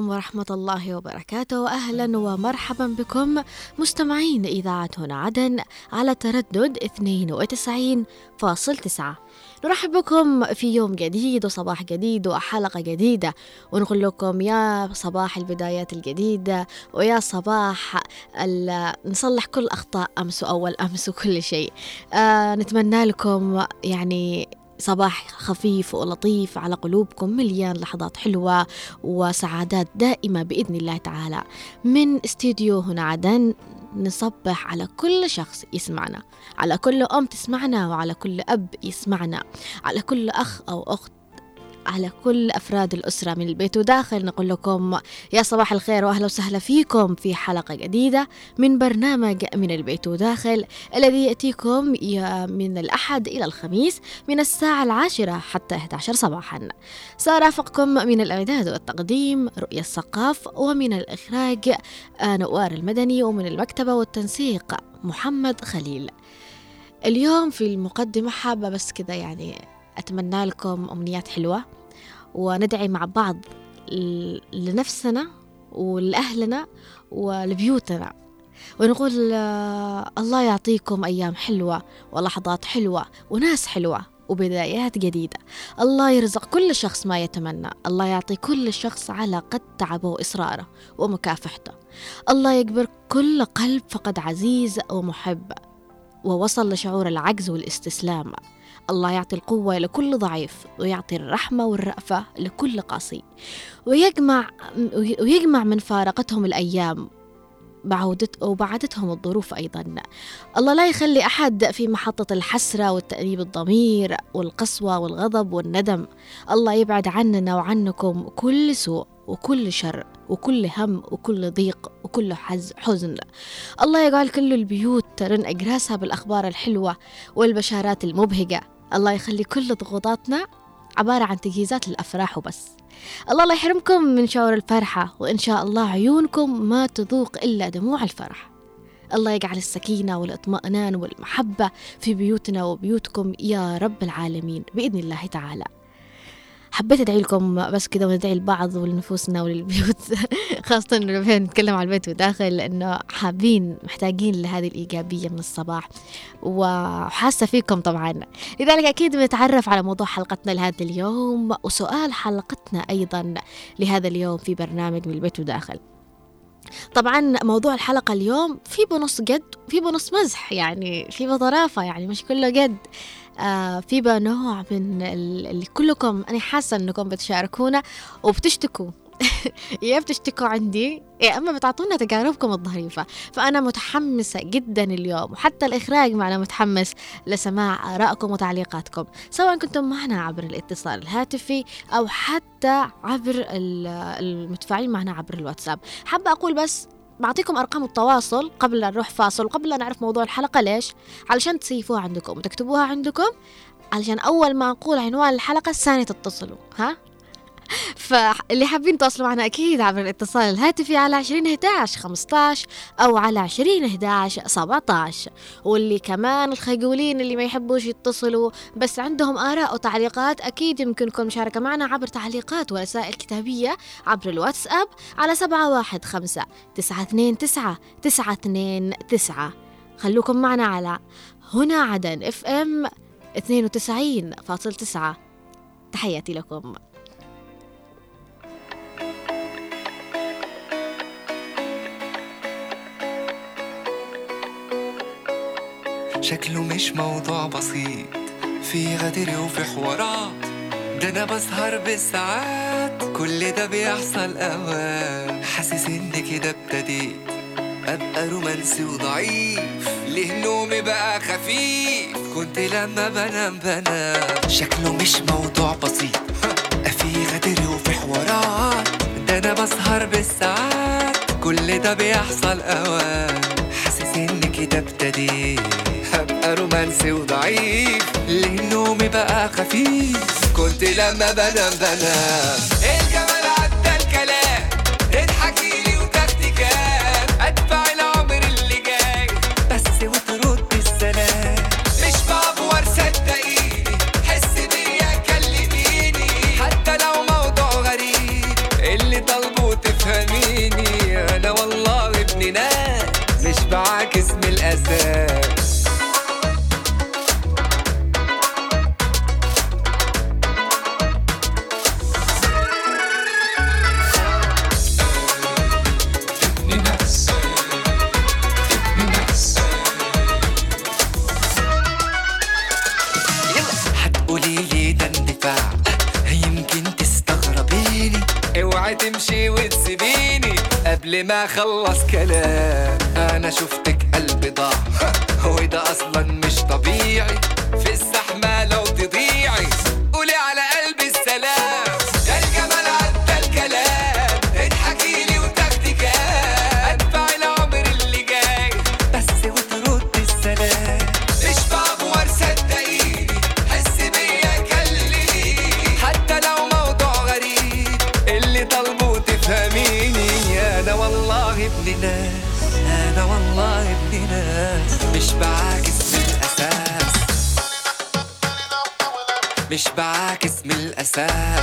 عليكم ورحمة الله وبركاته. أهلا ومرحبا بكم مستمعين إذاعة هنا عدن على تردد 92.9 نرحب بكم في يوم جديد وصباح جديد وحلقة جديدة. ونقول لكم يا صباح البدايات الجديدة ويا صباح نصلح كل أخطاء أمس وأول أمس وكل شيء. آه نتمنى لكم يعني صباح خفيف ولطيف على قلوبكم مليان لحظات حلوة وسعادات دائمة بإذن الله تعالى. من استديو هنا عدن نصبح على كل شخص يسمعنا. على كل أم تسمعنا وعلى كل أب يسمعنا. على كل أخ أو أخت على كل أفراد الأسرة من البيت وداخل. نقول لكم يا صباح الخير وأهلا وسهلا فيكم في حلقة جديدة من برنامج من البيت وداخل الذي يأتيكم من الأحد إلى الخميس من الساعة العاشرة حتى 11 صباحا. سأرافقكم من الإعداد والتقديم رؤية السقاف ومن الإخراج نوار المدني ومن المكتبة والتنسيق محمد خليل. اليوم في المقدمة حابة بس كذا يعني أتمنى لكم أمنيات حلوة وندعي مع بعض لنفسنا ولأهلنا ولبيوتنا. ونقول الله يعطيكم أيام حلوة ولحظات حلوة وناس حلوة وبدايات جديدة. الله يرزق كل شخص ما يتمنى. الله يعطي كل شخص على قد تعبه وإصراره ومكافحته. الله يكبر كل قلب فقد عزيز ومحب ووصل لشعور العجز والاستسلام. الله يعطي القوة لكل ضعيف ويعطي الرحمة والرأفة لكل قاسي. ويجمع ويجمع من فارقتهم الأيام بعودت وبعدتهم الظروف أيضا. الله لا يخلي أحد في محطة الحسرة والتأنيب الضمير والقسوة والغضب والندم. الله يبعد عننا وعنكم كل سوء وكل شر وكل هم وكل ضيق وكل حزن. الله يجعل كل البيوت ترن أجراسها بالأخبار الحلوة والبشارات المبهجة. الله يخلي كل ضغوطاتنا عبارة عن تجهيزات للأفراح وبس. الله لا يحرمكم من شعور الفرحة وإن شاء الله عيونكم ما تذوق إلا دموع الفرح. الله يجعل السكينة والإطمئنان والمحبة في بيوتنا وبيوتكم يا رب العالمين بإذن الله تعالى. حبيت ادعي لكم بس كذا وندعي لبعض ولنفوسنا وللبيوت. خاصة إنه نتكلم عن البيت وداخل لأنه حابين محتاجين لهذه الإيجابية من الصباح. وحاسة فيكم طبعا. لذلك أكيد بنتعرف على موضوع حلقتنا لهذا اليوم وسؤال حلقتنا أيضا لهذا اليوم في برنامج من البيت وداخل. طبعا موضوع الحلقة اليوم في بنص جد في بنص مزح يعني في بطرافة يعني مش كله جد. آه في بقى نوع من اللي كلكم أنا حاسة أنكم بتشاركونا وبتشتكوا. يا بتشتكوا عندي يا أما بتعطونا تجاربكم الظريفه فأنا متحمسة جدا اليوم وحتى الإخراج معنا متحمس لسماع آرائكم وتعليقاتكم سواء كنتم معنا عبر الاتصال الهاتفي أو حتى عبر المتفاعلين معنا عبر الواتساب. حابة أقول بس بعطيكم أرقام التواصل قبل لا نروح فاصل وقبل لا نعرف موضوع الحلقة ليش؟ علشان تسيفوها عندكم وتكتبوها عندكم. علشان أول ما أقول عنوان الحلقة الثانية تتصلوا ها؟ فاللي حابين تواصلوا معنا أكيد عبر الاتصال الهاتفي على عشرين 11 15 أو على عشرين 11 17 واللي كمان الخجولين اللي ما يحبوش يتصلوا بس عندهم آراء وتعليقات أكيد يمكنكم مشاركة معنا عبر تعليقات ورسائل كتابية عبر الواتساب على سبعة واحد خمسة تسعة اثنين تسعة تسعة اثنين تسعة. خلوكم معنا على هنا عدن إف إم 92.9 تحياتي لكم. شكله مش موضوع بسيط. في غدر وفي حوارات. ده أنا بسهر بالساعات. كل ده بيحصل أوقات. حاسس إن كده ابتديت. أبقى رومانسي وضعيف. ليه نومي بقى خفيف؟ كنت لما بنام بنام. شكله مش موضوع بسيط. في غدر وفي حوارات. ده أنا بسهر بالساعات. كل ده بيحصل أوقات. حاسس إن كده ابتديت. هبقى رومانسي وضعيف ليه نومي بقى خفيف. كنت لما بنام بنام. ما خلص كلام. أنا شفتك من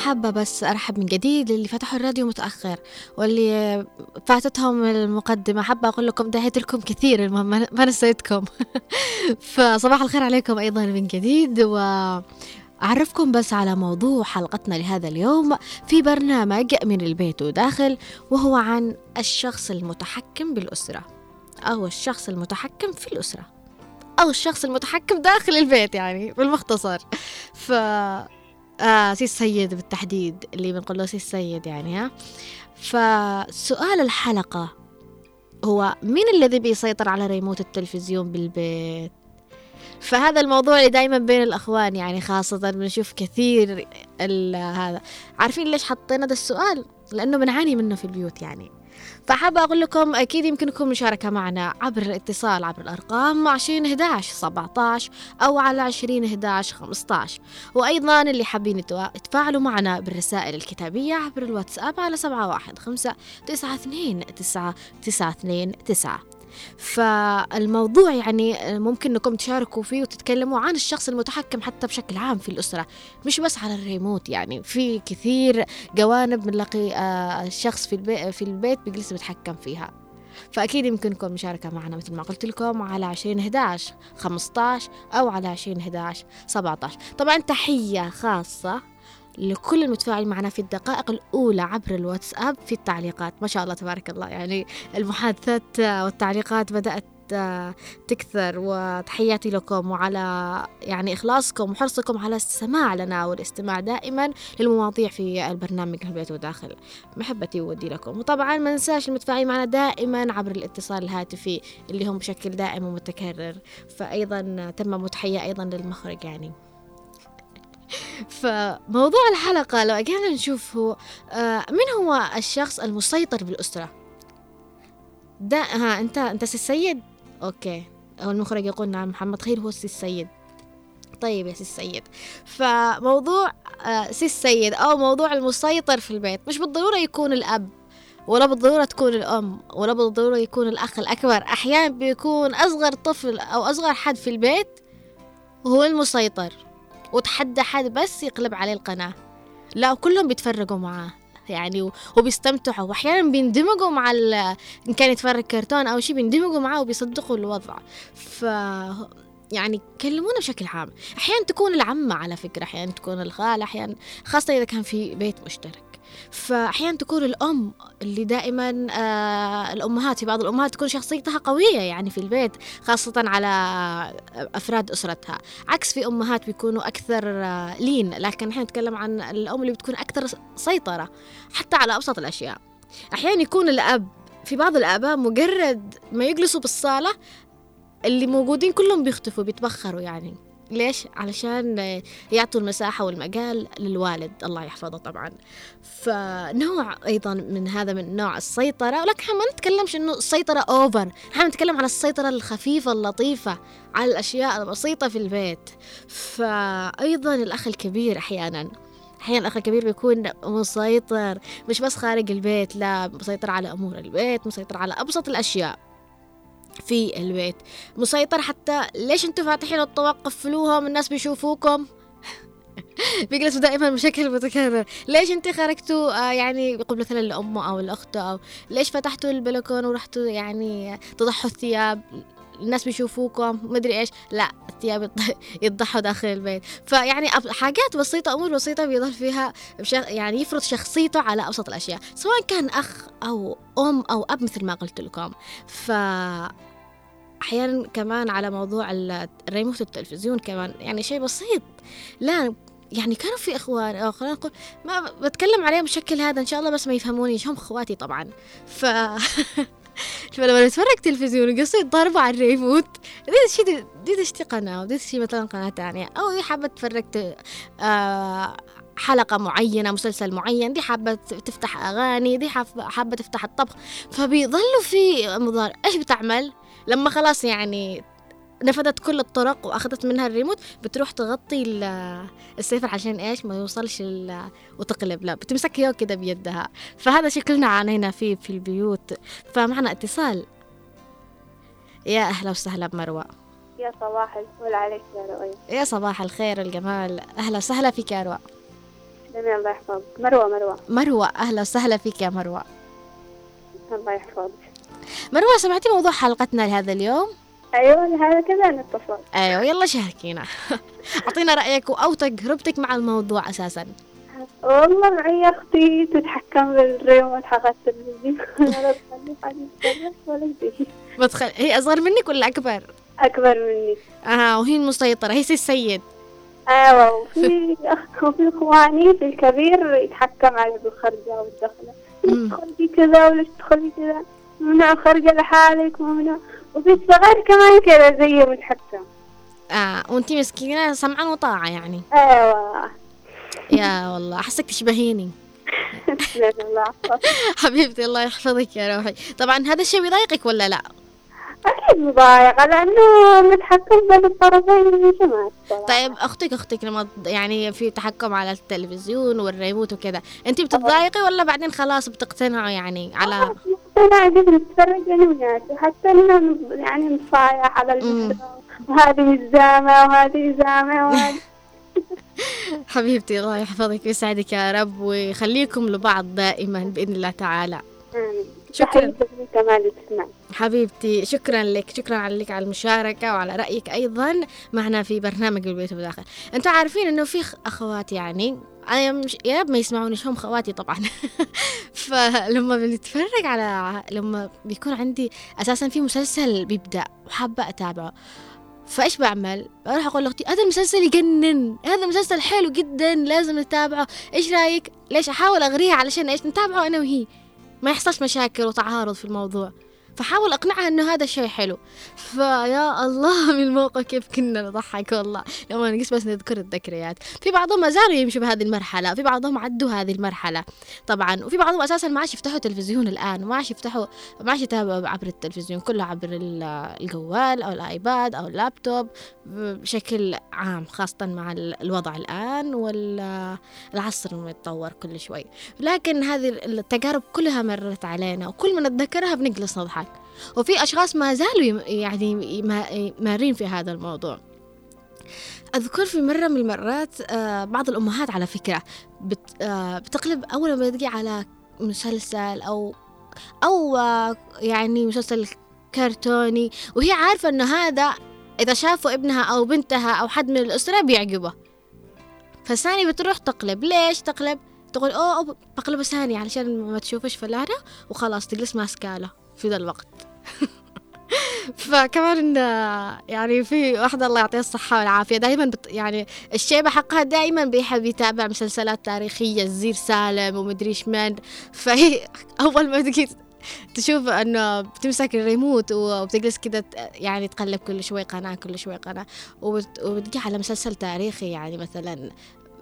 حابة بس أرحب من جديد للي فتحوا الراديو متأخر واللي فاتتهم المقدمة. حابة أقول لكم دعيت لكم كثير المهم ما ما نسيتكم. فصباح الخير عليكم أيضا من جديد و أعرفكم بس على موضوع حلقتنا لهذا اليوم في برنامج من البيت وداخل وهو عن الشخص المتحكم بالأسرة أو الشخص المتحكم في الأسرة أو الشخص المتحكم داخل البيت يعني بالمختصر. ف آه سي السيد بالتحديد اللي بنقول له سي السيد يعني ها. فسؤال الحلقة هو مين الذي بيسيطر على ريموت التلفزيون بالبيت؟ فهذا الموضوع اللي دائما بين الأخوان يعني خاصة بنشوف كثير هذا. عارفين ليش حطينا هذا السؤال؟ لأنه بنعاني منه في البيوت يعني. فحابة أقول لكم أكيد يمكنكم مشاركة معنا عبر الاتصال عبر الأرقام 20 11 17 أو على 20 11 15 وأيضا اللي حابين يتفاعلوا معنا بالرسائل الكتابية عبر الواتساب على 715 92 9 92 9 فالموضوع يعني ممكن انكم تشاركوا فيه وتتكلموا عن الشخص المتحكم حتى بشكل عام في الأسرة مش بس على الريموت يعني في كثير جوانب بنلاقي آه، الشخص في البيت في البيت بيجلس بيتحكم فيها. فأكيد يمكنكم مشاركة معنا مثل ما قلت لكم على 20 11 15 أو على 20 11 17 طبعا تحية خاصة لكل المتفاعل معنا في الدقائق الأولى عبر الواتساب في التعليقات. ما شاء الله تبارك الله يعني المحادثات والتعليقات بدأت آه، تكثر وتحياتي لكم وعلى يعني إخلاصكم وحرصكم على السماع لنا والاستماع دائما للمواضيع في البرنامج البيت وداخل. محبتي وودي لكم. وطبعا ما ننساش المتفاعلين معنا دائما عبر الاتصال الهاتفي اللي هم بشكل دائم ومتكرر. فأيضا تم تحية أيضا للمخرج يعني. فموضوع الحلقة لو أجينا نشوف هو آه، من هو الشخص المسيطر بالأسرة؟ ده ها أنت أنت سي السيد؟ okay. هو المخرج يقول نعم محمد خير هو سي السيد. طيب يا سي السيد. فموضوع آه، سي السيد أو موضوع المسيطر في البيت مش بالضرورة يكون الأب ولا بالضرورة تكون الأم ولا بالضرورة يكون الأخ الأكبر. أحيانا بيكون أصغر طفل أو أصغر حد في البيت هو المسيطر. وتحدى حد بس يقلب عليه القناة. لا كلهم بيتفرجوا معاه. يعني وبيستمتعوا. واحيانا بيندمجوا مع إن كان يتفرج كرتون أو شيء بيندمجوا معاه وبيصدقوا الوضع. ف يعني كلمونا بشكل عام. أحيانا تكون العمة على فكرة أحيانا تكون الخالة أحيانا خاصة إذا كان في بيت مشترك. فأحيانا تكون الأم اللي دائما آه الأمهات في بعض الأمهات تكون شخصيتها قوية يعني في البيت خاصة على أفراد أسرتها. عكس في أمهات بيكونوا أكثر آه، لين لكن إحنا نتكلم عن الأم اللي بتكون أكثر سيطرة حتى على أبسط الأشياء. أحيانا يكون الأب في بعض الآباء مجرد ما يجلسوا بالصالة اللي موجودين كلهم بيختفوا بيتبخروا يعني. ليش؟ علشان يعطوا المساحة والمجال للوالد الله يحفظه طبعا. فنوع أيضا من هذا من نوع السيطرة ولكن إحنا ما نتكلمش إنه السيطرة أوفر إحنا نتكلم على السيطرة الخفيفة اللطيفة على الأشياء البسيطة في البيت. فأيضا الأخ الكبير أحيانا أحيانا الأخ الكبير بيكون مسيطر مش بس خارج البيت لا مسيطر على أمور البيت مسيطر على أبسط الأشياء. في البيت. مسيطر حتى ليش أنتوا فاتحين الطواق قفلوهم الناس بيشوفوكم. بيجلسوا دائما بشكل متكرر. ليش انت خرجتوا آه يعني يقول مثلا لأمه أو لاخته أو ليش فتحتوا البلكون ورحتوا يعني تضحوا الثياب؟ الناس بيشوفوكم. مدري إيش. لا الثياب يضحوا داخل البيت. فيعني حاجات بسيطة أمور بسيطة بيظل فيها يعني يفرض شخصيته على أبسط الأشياء. سواء كان أخ أو أم أو أب مثل ما قلت لكم. ف أحيانا كمان على موضوع الريموت التلفزيون كمان يعني شيء بسيط. لا يعني كانوا في إخوان أو خلينا نقول ما بتكلم عليهم بالشكل هذا إن شاء الله بس ما يفهموني هم إخواتي طبعا. ف فلما نتفرج تلفزيون وقصي ضربة على الريموت دي شيء دي تشتي قناة ودي تشتي مثلا قناة ثانية أو دي حابة تتفرج آه حلقة معينة مسلسل معين دي حابة تفتح أغاني دي حابة تفتح الطبخ. فبيظلوا في مضار إيش بتعمل؟ لما خلاص يعني نفذت كل الطرق وأخذت منها الريموت بتروح تغطي السيفر عشان إيش؟ ما يوصلش وتقلب لا بتمسك يو كده بيدها. فهذا شكلنا عانينا فيه في البيوت. فمعنا اتصال. يا أهلا وسهلا بمروة. يا صباح الفل عليك يا رؤية يا صباح الخير والجمال أهلا وسهلا فيك يا روى. الله يحفظك. مروة مروة. مروة أهلا وسهلا فيك يا مروة. الله يحفظك. مروة سمعتي موضوع حلقتنا لهذا اليوم؟ أيوة هذا كذا نتصل. أيوة يلا شاركينا. أعطينا رأيك أو تجربتك مع الموضوع أساسا. والله معي أختي تتحكم بالريموت حق التلفزيون ما تخل... هي أصغر منك ولا أكبر؟ أكبر مني. آه وهي المسيطرة هي السيد. أيوه وفي اخ وفي إخواني في الكبير يتحكم على بالخرجة والدخلة. تدخلي كذا ولا تدخلي كذا؟ ممنوع خرجة لحالك ممنوع وفي الصغير كمان كذا زي متحكم آه وانتي مسكينة سمعا وطاعة يعني. أيوه. يا والله أحسك تشبهيني. حبيبتي الله يحفظك يا روحي. طبعا هذا الشيء بيضايقك ولا لا؟ أكيد مضايقة لأنه متحكم بين الطرفين جماعة. طيب أختك أختك لما يعني في تحكم على التلفزيون والريموت وكذا أنت بتتضايقي ولا بعدين خلاص بتقتنعوا يعني على مقتنعة قد نتفرج أنا وناسي حتى إنه يعني نصايح على وهذه الزامة وهذه زامة وهذه. حبيبتي الله يحفظك ويسعدك يا رب ويخليكم لبعض دائما بإذن الله تعالى. آمين. شكرا. كمان حبيبتي شكرا لك. شكرا لك على المشاركة وعلى رأيك أيضا. معنا في برنامج البيت بداخل أنتوا عارفين أنه في أخوات يعني أنا مش يا رب ما يسمعونيش هم خواتي طبعا. فلما بنتفرج على لما بيكون عندي أساسا في مسلسل بيبدأ وحابة أتابعه فإيش بعمل؟ بروح أقول لأختي هذا المسلسل يجنن هذا مسلسل حلو جدا لازم نتابعه. إيش رأيك؟ ليش أحاول أغريها علشان إيش؟ نتابعه أنا وهي. ما يحصلش مشاكل وتعارض في الموضوع. فحاول أقنعها إنه هذا الشيء حلو. فيا الله من الموقف كيف كنا نضحك والله. لما نقص بس نذكر الذكريات. في بعضهم ما زالوا يمشوا بهذه المرحلة في بعضهم عدوا هذه المرحلة. طبعا وفي بعضهم أساسا ما عادش يفتحوا تلفزيون الآن ما عادش يفتحوا ما عادش يتابعوا عبر التلفزيون كله عبر الجوال أو الآيباد أو اللابتوب بشكل عام خاصة مع الوضع الآن والعصر المتطور كل شوي. لكن هذه التجارب كلها مرت علينا وكل ما نتذكرها بنجلس نضحك. وفي أشخاص ما زالوا يعني مارين في هذا الموضوع. أذكر في مرة من المرات آه، بعض الأمهات على فكرة آه، بتقلب أول ما تجي على مسلسل أو أو آه، يعني مسلسل كرتوني وهي عارفة أنه هذا إذا شافوا ابنها أو بنتها أو حد من الأسرة بيعجبه. فثاني بتروح تقلب. ليش تقلب؟ تقول أوه بقلب ثاني علشان ما تشوفش فلانة. وخلاص تجلس ماسكاله في ذا الوقت. فكمان يعني في واحدة الله يعطيها الصحة والعافية. دائما بت يعني الشيبة حقها دائما بيحب يتابع مسلسلات تاريخية الزير سالم ومدري من فهي أول ما تجي تشوف إنه بتمسك الريموت وبتجلس كده يعني تقلب كل شوي قناة كل شوي قناة. وبتجي على مسلسل تاريخي يعني مثلا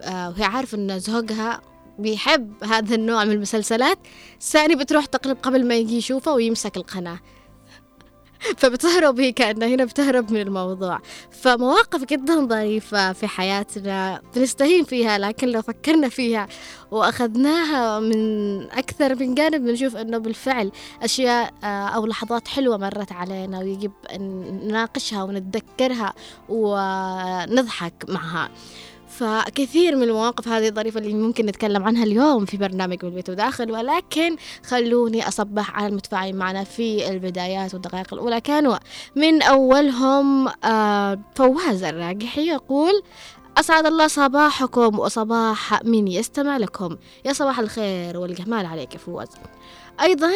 آه، وهي عارفة إن زوجها بيحب هذا النوع من المسلسلات. ثاني بتروح تقلب قبل ما يجي يشوفه ويمسك القناة. فبتهرب هي كأنها هنا بتهرب من الموضوع. فمواقف جدا ظريفة في حياتنا بنستهين فيها لكن لو فكرنا فيها وأخذناها من أكثر من جانب بنشوف أنه بالفعل أشياء آه، أو لحظات حلوة مرت علينا ويجب أن نناقشها ونتذكرها ونضحك معها. فكثير من المواقف هذه الظريفة اللي ممكن نتكلم عنها اليوم في برنامج بالبيت وداخل ولكن خلوني أصبح على المتفاعلين معنا في البدايات والدقائق الأولى. كانوا من أولهم آه، فواز الراجحي يقول أسعد الله صباحكم وصباح من يستمع لكم. يا صباح الخير والجمال عليك يا فواز. أيضا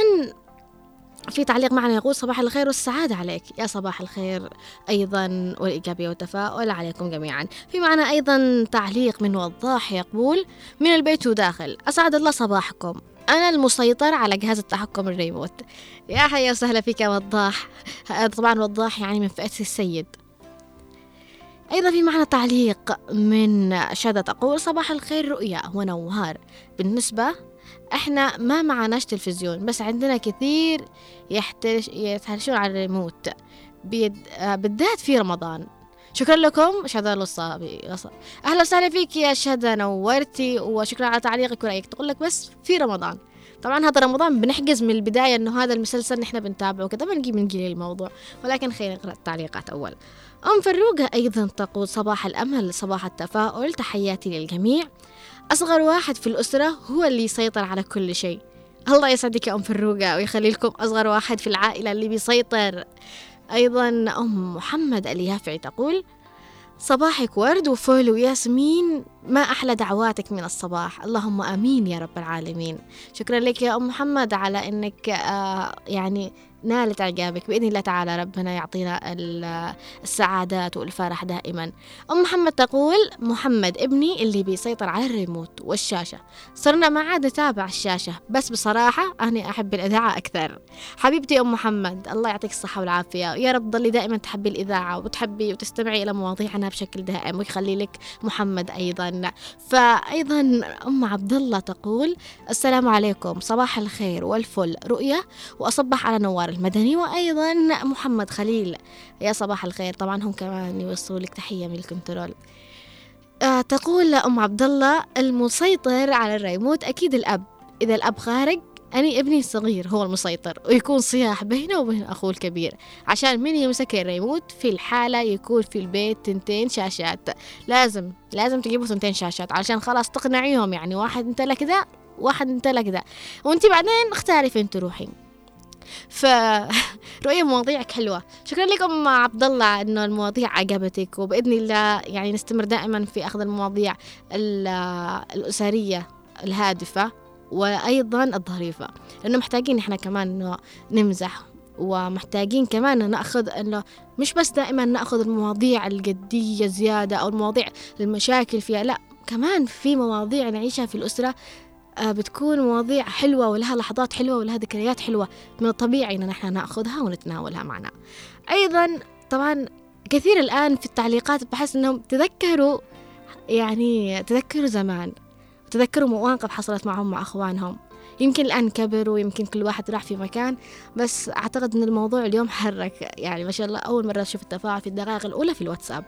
في تعليق معنا يقول صباح الخير والسعادة عليك. يا صباح الخير أيضا والإيجابية والتفاؤل عليكم جميعا. في معنا أيضا تعليق من وضاح يقول من البيت وداخل. أسعد الله صباحكم. أنا المسيطر على جهاز التحكم الريموت. يا حيا وسهلا فيك يا وضاح. طبعا وضاح يعني من فئة السيد. أيضا في معنا تعليق من شادة تقول صباح الخير رؤيا ونوار بالنسبة إحنا ما معناش تلفزيون بس عندنا كثير يحترش يتهرشون على الريموت. بيد... آه، بالذات في رمضان. شكرا لكم شهادة الوصابي أهلا وسهلا فيك يا شهادة نورتي وشكرا على تعليقك ورأيك. تقول لك بس في رمضان. طبعا هذا رمضان بنحجز من البداية إنه هذا المسلسل نحن بنتابعه كذا بنجي بنجي الموضوع. ولكن خلينا نقرأ التعليقات أول. أم فروقة أيضا تقول صباح الأمل صباح التفاؤل. تحياتي للجميع. أصغر واحد في الأسرة هو اللي يسيطر على كل شيء. الله يسعدك يا أم فروقة ويخلي لكم أصغر واحد في العائلة اللي بيسيطر. أيضا أم محمد اليافعي تقول صباحك ورد وفول وياسمين ما أحلى دعواتك من الصباح. اللهم آمين يا رب العالمين. شكرا لك يا أم محمد على أنك آه يعني نالت إعجابك بإذن الله تعالى ربنا يعطينا السعادات والفرح دائما. أم محمد تقول محمد ابني اللي بيسيطر على الريموت والشاشة. صرنا ما عاد نتابع الشاشة بس بصراحة أنا أحب الإذاعة أكثر. حبيبتي أم محمد الله يعطيك الصحة والعافية. يا رب ضلي دائما تحبي الإذاعة وتحبي وتستمعي إلى مواضيعنا بشكل دائم ويخلي لك محمد أيضا. فأيضا أم عبد الله تقول السلام عليكم صباح الخير والفل. رؤية وأصبح على نوار المدني وأيضا محمد خليل. يا صباح الخير. طبعا هم كمان يوصلوا لك تحية من ال control. آه تقول أم عبد الله المسيطر على الريموت أكيد الأب. إذا الأب خارج أني ابني الصغير هو المسيطر. ويكون صياح بينه وبين أخوه الكبير. عشان من يمسك الريموت في الحالة يكون في البيت تنتين شاشات. لازم لازم تجيبوا تنتين شاشات. عشان خلاص تقنعيهم يعني واحد انت لك ذا واحد انت لك ذا وانت بعدين اختاري فين تروحين. فرؤية مواضيعك حلوة. شكرا لكم عبد الله إنه المواضيع عجبتك وبإذن الله يعني نستمر دائما في أخذ المواضيع الأسرية الهادفة وأيضا الظريفة لأنه محتاجين إحنا كمان إنه نمزح ومحتاجين كمان نأخذ إنه مش بس دائما نأخذ المواضيع الجدية زيادة أو المواضيع المشاكل فيها لا كمان في مواضيع نعيشها في الأسرة آه، بتكون مواضيع حلوة ولها لحظات حلوة ولها ذكريات حلوة. من الطبيعي إن نحن نأخذها ونتناولها معنا. أيضا طبعا كثير الآن في التعليقات بحس إنهم تذكروا يعني تذكروا زمان تذكروا مواقف حصلت معهم مع أخوانهم. يمكن الآن كبروا ويمكن كل واحد راح في مكان بس أعتقد أن الموضوع اليوم حرك. يعني ما شاء الله أول مرة أشوف التفاعل في الدقائق الأولى في الواتساب.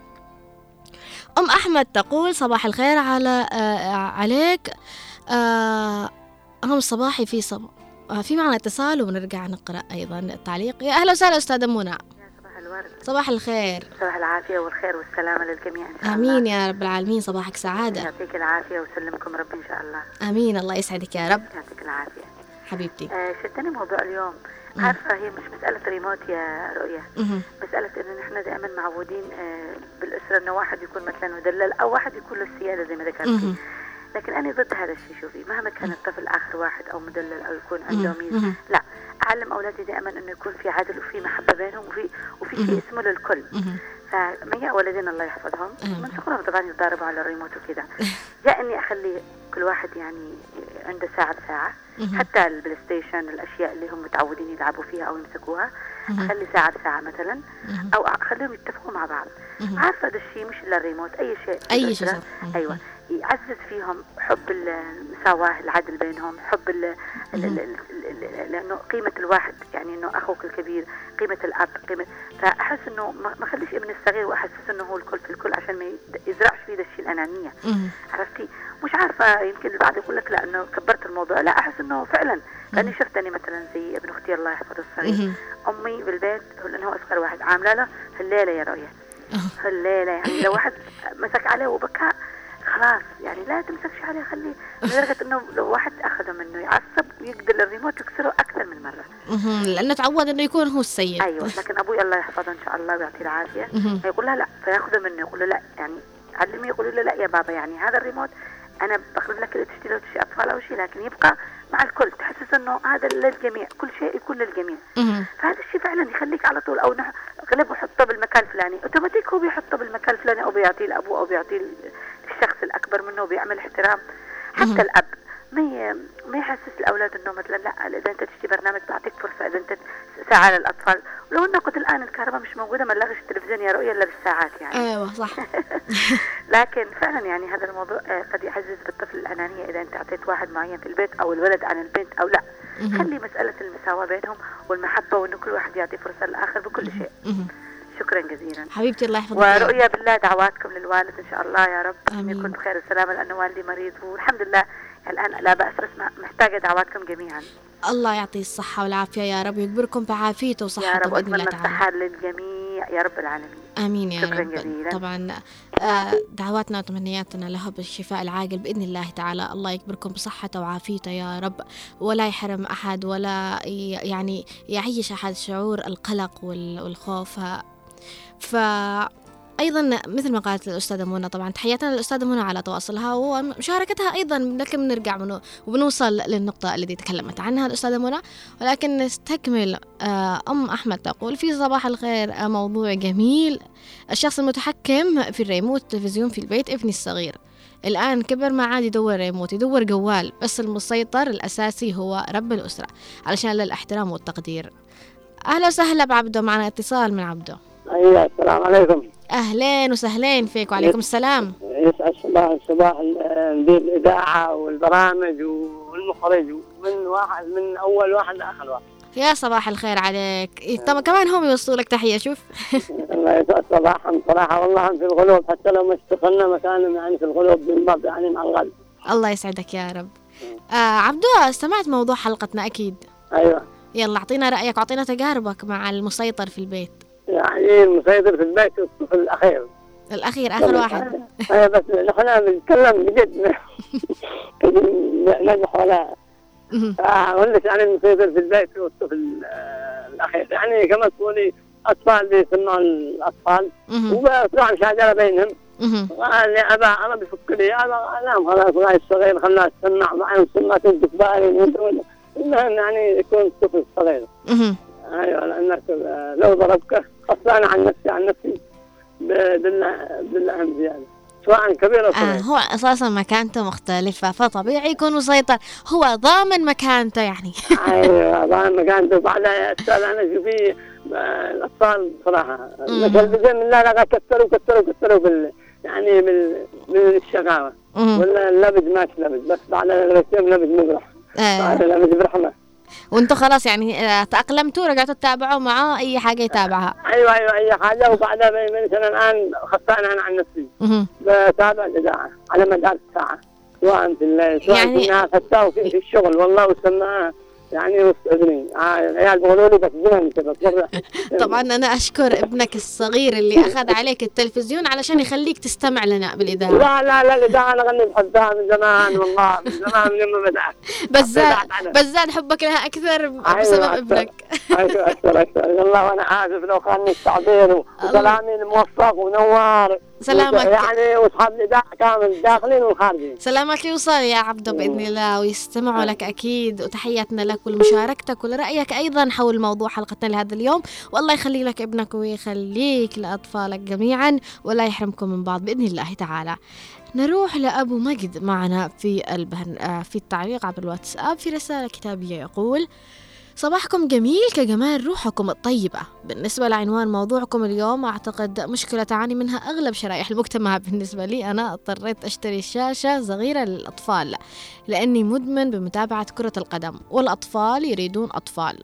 أم أحمد تقول صباح الخير على آه عليك. آه هم صباحي في صب آه في معنا اتصال ونرجع نقرأ أيضا التعليق. يا أهلا وسهلا أستاذة منى. صباح الورد. صباح الخير. صباح العافية والخير والسلامة للجميع إن شاء آمين يا رب العالمين. صباحك سعادة. يعطيك العافية ويسلمكم رب إن شاء الله. آمين. الله يسعدك يا رب. يعطيك العافية. حبيبتي. آه شدني موضوع اليوم. عارفة هي مش مسألة ريموت يا رؤية. مهم. مسألة إنه نحن دائما معودين آه بالأسرة إنه واحد يكون مثلا مدلل أو واحد يكون له السيادة زي ما ذكرتي. لكن أنا ضد هذا الشيء شوفي مهما كان الطفل آخر واحد أو مدلل أو يكون عنده مهم. لا أعلم أولادي دائما إنه يكون في عدل وفي محبة بينهم وفي وفي شيء اسمه للكل. فمية ولدين الله يحفظهم. من صغرهم طبعا يتضاربوا على الريموت وكذا جاء إني أخلي كل واحد يعني عنده ساعة بساعة مهم. حتى ال PlayStation الأشياء اللي هم متعودين يلعبوا فيها أو يمسكوها. أخلي ساعة بساعة مثلا. أو أخليهم يتفقوا مع بعض. عارفة هذا الشيء مش إلا الريموت أي شيء الأسرة. شيء. أيوه يعزز فيهم حب المساواة العدل بينهم حب ال ال- لأنه قيمة الواحد يعني إنه أخوك الكبير قيمة الأب قيمه فأحس إنه ما اخليش ابن الصغير وأحسس إنه هو الكل في الكل عشان ما يزرعش فيه ذا الشيء الأنانية. مهم. عرفتي؟ مش عارفة يمكن البعض يقول لك لا إنه كبرت الموضوع. لا أحس إنه فعلا. لأني شفت اني مثلا زي ابن أختي الله يحفظه الصغير. أمي بالبيت هو لأنه هو أصغر واحد. عاملة له هالليلة يا رؤيه أه. هالليلة يعني. لو واحد مسك عليه وبكى خلاص يعني لا تمسكش عليه خليه لدرجة إنه لو واحد اخذه منه يعصب ويقدر الريموت يكسره أكثر من مرة مهم. لأنه تعود إنه يكون هو السيد أيوه لكن أبوي الله يحفظه إن شاء الله ويعطيه العافية. فيقول لها لا فيأخذه منه يقول له لا يعني علمي يقول له لا يا بابا يعني هذا الريموت أنا بخرج لك اللي تشتري وتشتري أطفال أو شيء لكن يبقى مع الكل تحسس إنه هذا للجميع كل شيء يكون للجميع. فهذا الشيء فعلا يخليك على طول أو نح... غلب وحطه بالمكان الفلاني أوتوماتيك هو بيحطه بالمكان الفلاني أو بيعطيه لأبوه أو بيعطيه للشخص الأكبر منه وبيعمل احترام. حتى الأب ما. ما يحسس الأولاد إنه مثلا لأ إذا أنت تشتري برنامج بعطيك فرصة إذا أنت ساعة للأطفال. ولو انه قلت الآن الكهرباء مش موجودة ما نلغش التلفزيون يا رؤيه إلا بالساعات يعني. أيوة صح. لكن فعلا يعني هذا الموضوع آه، قد يعزز بالطفل الأنانية إذا أنت أعطيت واحد معين في البيت أو الولد عن البنت أو لأ. خلي مسألة المساواة بينهم والمحبة وإنه كل واحد يعطي فرصة للآخر بكل شيء. شكرا جزيلا. حبيبتي الله يحفظك يا. ورؤيا بالله دعواتكم للوالد إن شاء الله يا رب. ان آمين. يكون بخير السلامه لأنه والدي مريض والحمد لله. الآن لا بأس بس محتاجة دعواتكم جميعا. الله يعطيه الصحة والعافية يا رب ويكبركم بعافيته يا وصحته رب بإذن الله تعالى. الصحة للجميع يا رب العالمين. آمين يا شكراً رب. جزيلاً. طبعا آه، دعواتنا وتمنياتنا له بالشفاء العاجل بإذن الله تعالى. الله يكبركم بصحته وعافيته يا رب. ولا يحرم أحد ولا يعني يعيش أحد شعور القلق وال- والخوف. ف أيضا مثل ما قالت الأستاذة منى طبعا تحياتنا للأستاذة منى على تواصلها ومشاركتها أيضا لكن بنرجع وبنوصل للنقطة التي تكلمت عنها الأستاذة منى. ولكن نستكمل آه، أم أحمد تقول في صباح الخير آه، موضوع جميل. الشخص المتحكم في الريموت التلفزيون في البيت ابني الصغير. الآن كبر ما عاد يدور ريموت يدور جوال بس المسيطر الأساسي هو رب الأسرة. علشان للإحترام والتقدير. أهلا وسهلا بعبده معنا اتصال من عبده. أيوه السلام عليكم. أهلين وسهلين فيك وعليكم السلام. يسعد صباح صباح الإذاعة والبرامج والمخرج من واحد من أول واحد لآخر واحد. يا صباح الخير عليك. إيه، طب كمان هم يوصلوا لك تحية شوف. الله يسعد صباحهم صراحة والله في القلوب حتى لو ما اشتغلنا مكانهم يعني في القلوب من يعني مع الغد. الله يسعدك يا رب. آه عبدو سمعت موضوع حلقتنا أكيد. أيوه. يلا أعطينا رأيك وأعطينا تجاربك مع المسيطر في البيت. يعني المسيطر في البيت الطفل الأخير. الأخير آخر واحد. أيوه بس نحن بنتكلم بجد. نجح ولا مهم. أقول لك يعني المسيطر في البيت والطفل آه، الأخير. يعني كما تقولي أطفال بيسمعوا الأطفال. وبطلع مشاجره بينهم. قال لي أبا أنا بفك لي. أنا نعم خلاص والله الصغير خلاص تسمع معي وسمع تنتف بالي المهم يعني يكون الطفل صغير. أيوه لانك آه، لو ضربك خاصه أنا عن نفسي عن نفسي ب- بالله بالأهم زيادة. سواء كبير أو آه صغير. هو أساسا مكانته مختلفة فطبيعي يكون مسيطر. هو ضامن مكانته يعني. أيوه طبعا مكان بعد أستاذ أنا شوفي آه، الأطفال صراحة. مثل بزين من لا لا كثروا كثروا كثروا بال يعني بال بالشقاوه مهم. ولا اللبد ما لبد بس بعد لبد مبرح آه. بعد لبد برحمه وانتوا خلاص يعني آه، تأقلمتوا رجعتوا تتابعوا معاه أي حاجة يتابعها؟ أيوه أيوه أي حاجة. وبعدها مثلا الآن خطأنا أنا عن نفسي. بتابع الإذاعة على مدار الساعة. سواء في الليل سواء يعني- في حتى وفي في الشغل. والله وسماها يعني اذني آه، العيال بيقولوا لي بس كذا تفرح. طبعا أنا أشكر ابنك الصغير اللي أخذ عليك التلفزيون علشان يخليك تستمع لنا بالإذاعة لا لا لا الاذاعه أنا غني بحبها من زمان والله من زمان من يوم ما بدأت بس زاد. بس زاد حبك لها أكثر أيوة، بسبب أكثر. ابنك أيوه أكثر أكثر والله وأنا آسف لو خانني التعبير وكلامي الموفق ونوار سلامك. يعني واصحاب نداء كامل داخلين وخارجين. سلامك يوصل يا عبدو بإذن الله ويستمعوا لك أكيد وتحياتنا لك ولمشاركتك ولرأيك أيضا حول موضوع حلقتنا لهذا اليوم. والله يخلي لك ابنك ويخليك لأطفالك جميعا ولا يحرمكم من بعض بإذن الله تعالى. نروح لأبو مجد معنا في البهن... آه، في التعليق عبر الواتساب في رسالة كتابية يقول صباحكم جميل كجمال روحكم الطيبة. بالنسبة لعنوان موضوعكم اليوم أعتقد مشكلة تعاني منها أغلب شرائح المجتمع. بالنسبة لي أنا اضطريت أشتري شاشة صغيرة للأطفال لأني مدمن بمتابعة كرة القدم والأطفال يريدون أطفال.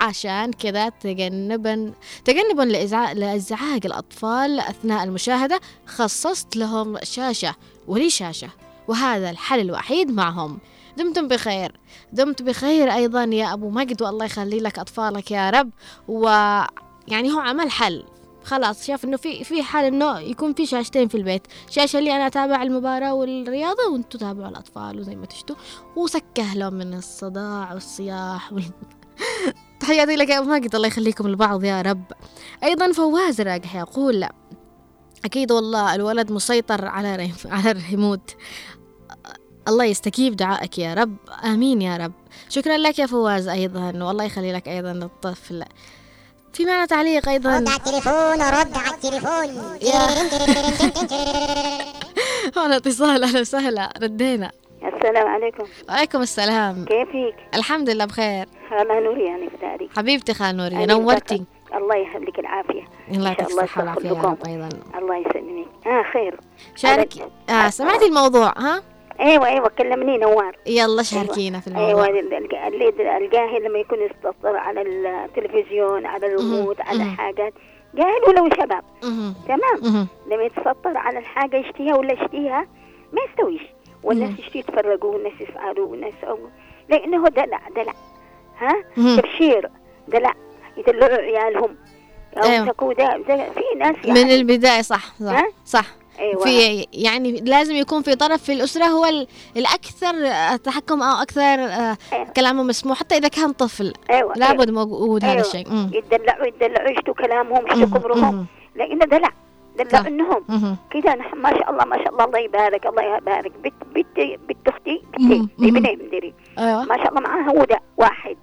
عشان كذا تجنبا تجنبا لإزعاج, لإزعاج الأطفال أثناء المشاهدة خصصت لهم شاشة ولي شاشة وهذا الحل الوحيد معهم. دمتم بخير. دمت بخير أيضا يا أبو مجد والله يخلي لك أطفالك يا رب. ويعني هو عمل حل. خلاص شاف إنه في في حال إنه يكون في شاشتين في البيت. شاشة اللي أنا أتابع المباراة والرياضة وأنتم تابعوا الأطفال وزي ما تشتوا. وسكه لهم من الصداع والصياح وال... تحياتي لك يا أبو ماجد الله يخليكم لبعض يا رب. أيضا فواز راجح يقول أكيد والله الولد مسيطر على ريم على الريموت. الله يستجيب دعائك يا رب. آمين يا رب. شكرا لك يا فواز أيضا والله يخلي لك أيضا الطفل في معنا تعليق أيضا؟ رد على التليفون رد على التليفون. هون اتصال أهلا وسهلا. ردينا. السلام عليكم. وعليكم السلام. كيفك؟ الحمد لله بخير. الله نوري يعني في داري حبيبتي خال نوري أهلا نورتي. الله يخليك العافية. الله يعطيك الله الصحة والعافية أيضا. الله يسلمك. آه خير. شارك. آه سمعتي الموضوع ها؟ أيوه أيوه كلمني نوار يلا شاركينا في أيوه الموضوع اللي الجاهل لما يكون يستطر على التلفزيون على الريموت على. حاجات جاهل ولو شباب. تمام. لما يتسطر على الحاجة يشتيها ولا يشتيها ما يستويش والناس. يشتي يتفرجوا والناس يفعلوا والناس يسووا لأنه دلع دلع ها. تبشير دلع يدلعوا عيالهم أو أيوة. ده, ده في ناس يعني من البداية صح صح؟ صح أيوة. في يعني لازم يكون في طرف في الأسرة هو ال- الأكثر تحكم أو أكثر آه، أيوة. كلامه مسموح حتى إذا كان طفل أيوة. لابد موجود هذا أيوة. الشيء مم. يدلعوا يدلعوا يشتوا كلامهم يشتوا. كبرهم. لأنه دلع. دلع إنهم نحن ما شاء الله ما شاء الله الله يبارك الله يبارك بنت بنت بنت أختي. بنتي. ابني مدري أيوة ما شاء الله معاها هدى واحد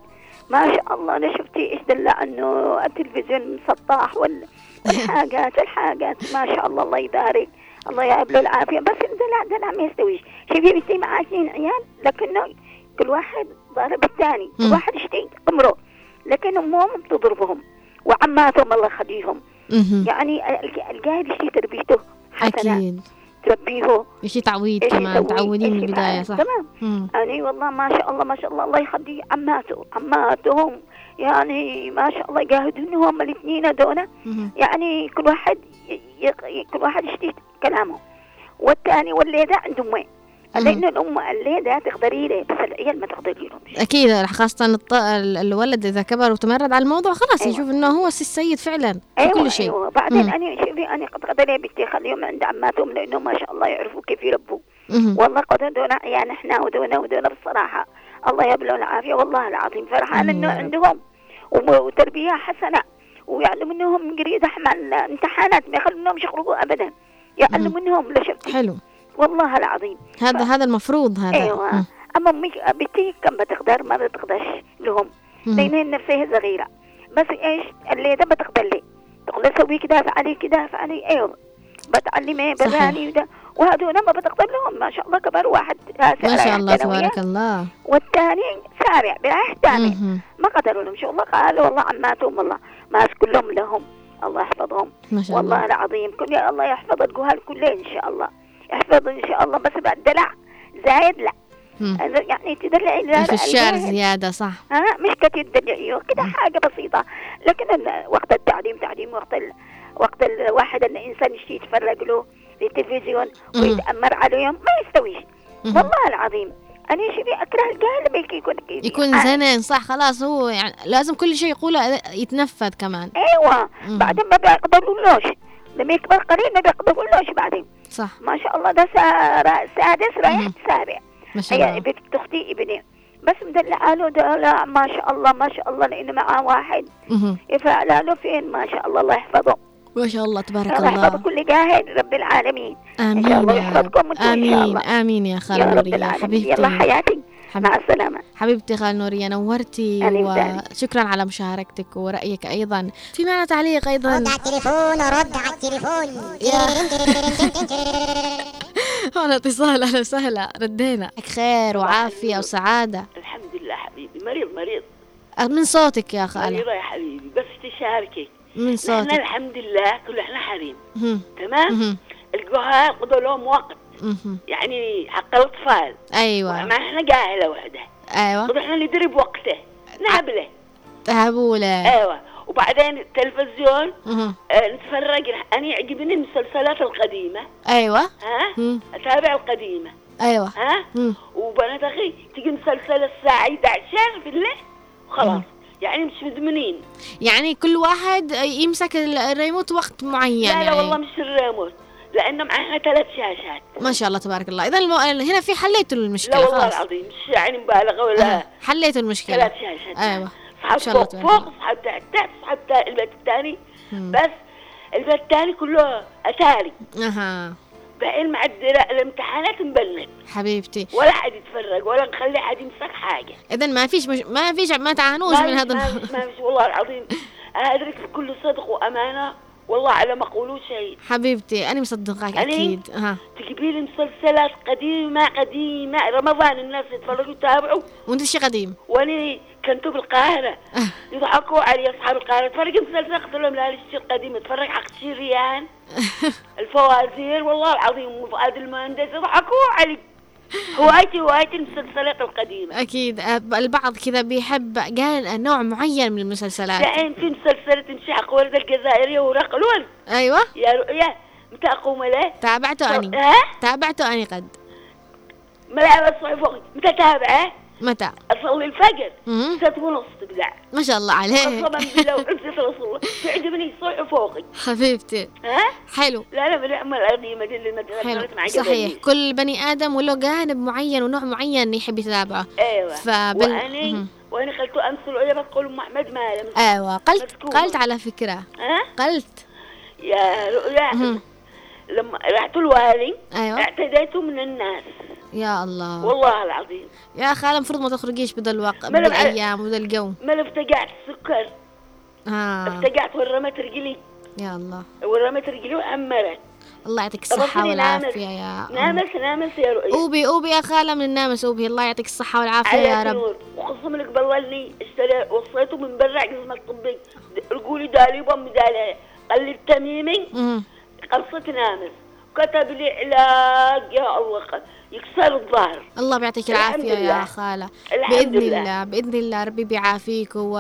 ما شاء الله أنا شفتي إيش دلع إنه التلفزيون مسطح وال والحاجات الحاجات ما شاء الله الله يبارك الله يعب له العافية. بس الدلع دلع ما يستويش شوفي بنتي معاه اثنين عيال لكنه كل واحد ضارب الثاني. كل. واحد يشتي قمره لكن امهم بتضربهم وعماتهم الله مهم. يعني الج- الجاهل يشتي تربيته؟ حسنه أكيد. تربيه. تعويد إيش كمان؟ تعودين من البداية؟ صح. تمام. مم. يعني والله ما شاء الله ما شاء الله. الله يخلي عماته عماتهم. يعني ما شاء الله يجاهدون هم الاثنين هذول. يعني كل واحد كل واحد يشتي كلامه والثاني والليدة عند امه مهم. لأن الأم الليدة تقدري له بس العيال ما تقدري لهم أكيد خاصة الط- ال- الولد إذا كبر وتمرد على الموضوع خلاص أيوة. يشوف إنه هو السيد فعلا في أيوة كل شيء أيوة بعدين مم. أنا شوفي أنا قد قدري بنتي خليهم عند عماتهم لأنه ما شاء الله يعرفوا كيف يربوا. والله قد دون يعني إحنا ودونا ودونا بالصراحة الله يبلغ العافية والله العظيم فرحان آمين إنه يا رب. عندهم وتربية حسنة ويعلمونهم من قريب مع الامتحانات ما يخلونهم يخرجوا ابدا. يعلمونهم لشفتي حلو. والله العظيم. هذا هذا المفروض هذا. أيوه. مم. أما امي بنتي كم بتقدر؟ ما بتقدرش لهم. لأن نفسها صغيرة. بس إيش؟ اللي ده بتقدر لي. تقول سوي كده فعلي كده فعلي. أيوه. بتعلمي. بغاني وده. وهذول ما بتقدر لهم. ما شاء الله كبر واحد. ما شاء الله تبارك الله. والثاني سارع مهم. ما قدروا لهم. شو الله قالوا. والله عماتهم والله. ماسك كلهم لهم. الله يحفظهم. ما شاء والله الله. العظيم. كل الله يحفظ الجهال كلهم إن شاء الله. يحفظ إن شاء الله بس بعد دلع. زايد لا. يعني تدلعي لا- في الشعر. زيادة صح. ها مش كتير تدلعيه كده حاجة بسيطة. لكن وقت التعليم تعليم وقت ال... وقت الواحد إن الإنسان يشتي يتفرج له للتلفزيون مم. ويتأمر عليهم ما يستويش. والله العظيم. أنا شوفي أكره؟ لما يكون يكون يكون زنن صح خلاص هو يعني لازم كل شيء يقوله يتنفذ كمان. أيوه. مم. بعدين ما بيقدرولوش لما يكبر قليل ما بيقدرولوش بعدين. صح. ما شاء الله ده سا- سادس رايح. سابع. ما شاء هي الله. بنت أختي ابني. بس مدلعه له ده لا ما شاء الله ما شاء الله لأنه معاه واحد. يفعل له فين؟ ما شاء الله الله يحفظه. ما شاء الله تبارك الله يحفظ الله. كل قاهر رب العالمين. آمين إن شاء الله يا رب. يحفظكم إن شاء الله. آمين يا رب نورية العالمين. يلا حبيبتي حياتي. حبيب- مع السلامة. حبيبتي خال نورية نورتي. وشكرا على مشاركتك ورأيك أيضا. في معنا تعليق أيضا. رد على التليفون رد على التليفون. هون اتصال. أهلا وسهلا. ردينا. خير وعافية وسعادة. الحمد لله حبيبي. مريض مريض. من صوتك يا خالة مريضة يا حبيبي. بس تشاركك. من نحن صوتك. الحمد لله كل إحنا حريم. تمام. القوها قضوا لهم وقت. يعني حق الأطفال. أيوة. ما إحنا قاعله وحدة. قضوا إحنا ندري بوقته نهبلة. هبولة. أيوه. وبعدين التلفزيون. آه نتفرج. أنا يعجبني المسلسلات القديمة. أيوة. ها؟ مم. أتابع القديمة. أيوة. ها؟ مم. وبنات أخي تجي مسلسل الساعة 11 في الليل؟ وخلاص يعني مش مدمنين. يعني كل واحد يمسك ال- الريموت وقت معين لا لا يعني. والله مش الريموت لأنه معنا ثلاث شاشات. ما شاء الله تبارك الله. إذا المو... هنا في حليتوا لا المشكلة والله خلاص. العظيم مش يعني مبالغة ولا آه، حليتوا المشكلة. ثلاث شاشات. أيوة صحاب فوق فوق. صحاب تحت تحت صحاب البيت الثاني. بس البيت الثاني كله أتاري. أها. بعدين مع الدرا- الامتحانات نبلد حبيبتي. ولا حد يتفرج ولا نخلي حد يمسك حاجة. إذا ما فيش مش... ما فيش ما تعانوش من هذا ما فيش ما فيش والله العظيم. أدرك في كل صدق وأمانة والله على ما قولوا شيء. حبيبتي أنا مصدقاك؟ أكيد. أها تجيبي لي مسلسلات قديمة قديمة. رمضان الناس يتفرجوا يتابعوا. وأنت شي قديم؟ وأني كنت بالقاهرة يضحكوا علي أصحاب القاهرة تفرج مسلسل قلت لهم لا الشيء القديم تفرج حق شريان الفوازير والله العظيم وفؤاد المهندس. يضحكوا علي. هوايتي هوايتي المسلسلات القديمة. أكيد. أه، البعض كذا بيحب قال نوع معين من المسلسلات. دحين في مسلسلة انشحق ورد الجزائرية ورق الورد أيوة. يا رؤيا متى أقوم له؟ تابعته أني. ها؟ تابعته أني قد. ملعب الصحف متى تابعه؟ متى؟ أصلي الفجر. ست ونص تبلع ما شاء الله عليك. قسما بالله وعزة رسول الله. تعجبني الصحف فوقي حبيبتي. ها؟ حلو. لا لا بالعمر القديمة دي اللي ما حلو. معي صحيح. كل بني آدم وله جانب معين ونوع معين يحب يتابعه. أيوه. فبال- واني مهم. وأنا قلت امس العيبة تقول أم أحمد مالم أيوة. قلت مسكومة. قلت على فكرة. ها؟ قلت. يا رؤيا. لما رحت الوالي أيوة. اعتديت من الناس. يا الله. والله العظيم. يا خالة المفروض ما تخرجيش بدا الوقت بدا الأيام وبدا الجو؟ ما افتقعت السكر. آه. افتقعت ورمت رجلي. يا الله. ورمت رجلي وحمرت الله يعطيك الصحة. والعافية يا. نامس نامس يا رؤيا. أوبي أوبي يا خالة من النامس أوبي. الله يعطيك الصحة والعافية يا رب. وخصم لك بللني اشتري وصيته من برا قسم الطبي. رجولي دالي بام دالي قال لي. التميمي. قصة نامس. كتب لي علاج. يا الله يكسر الظهر. الله بيعطيك العافية يا. خالة. بإذن لله. الله بإذن الله ربي بيعافيك و...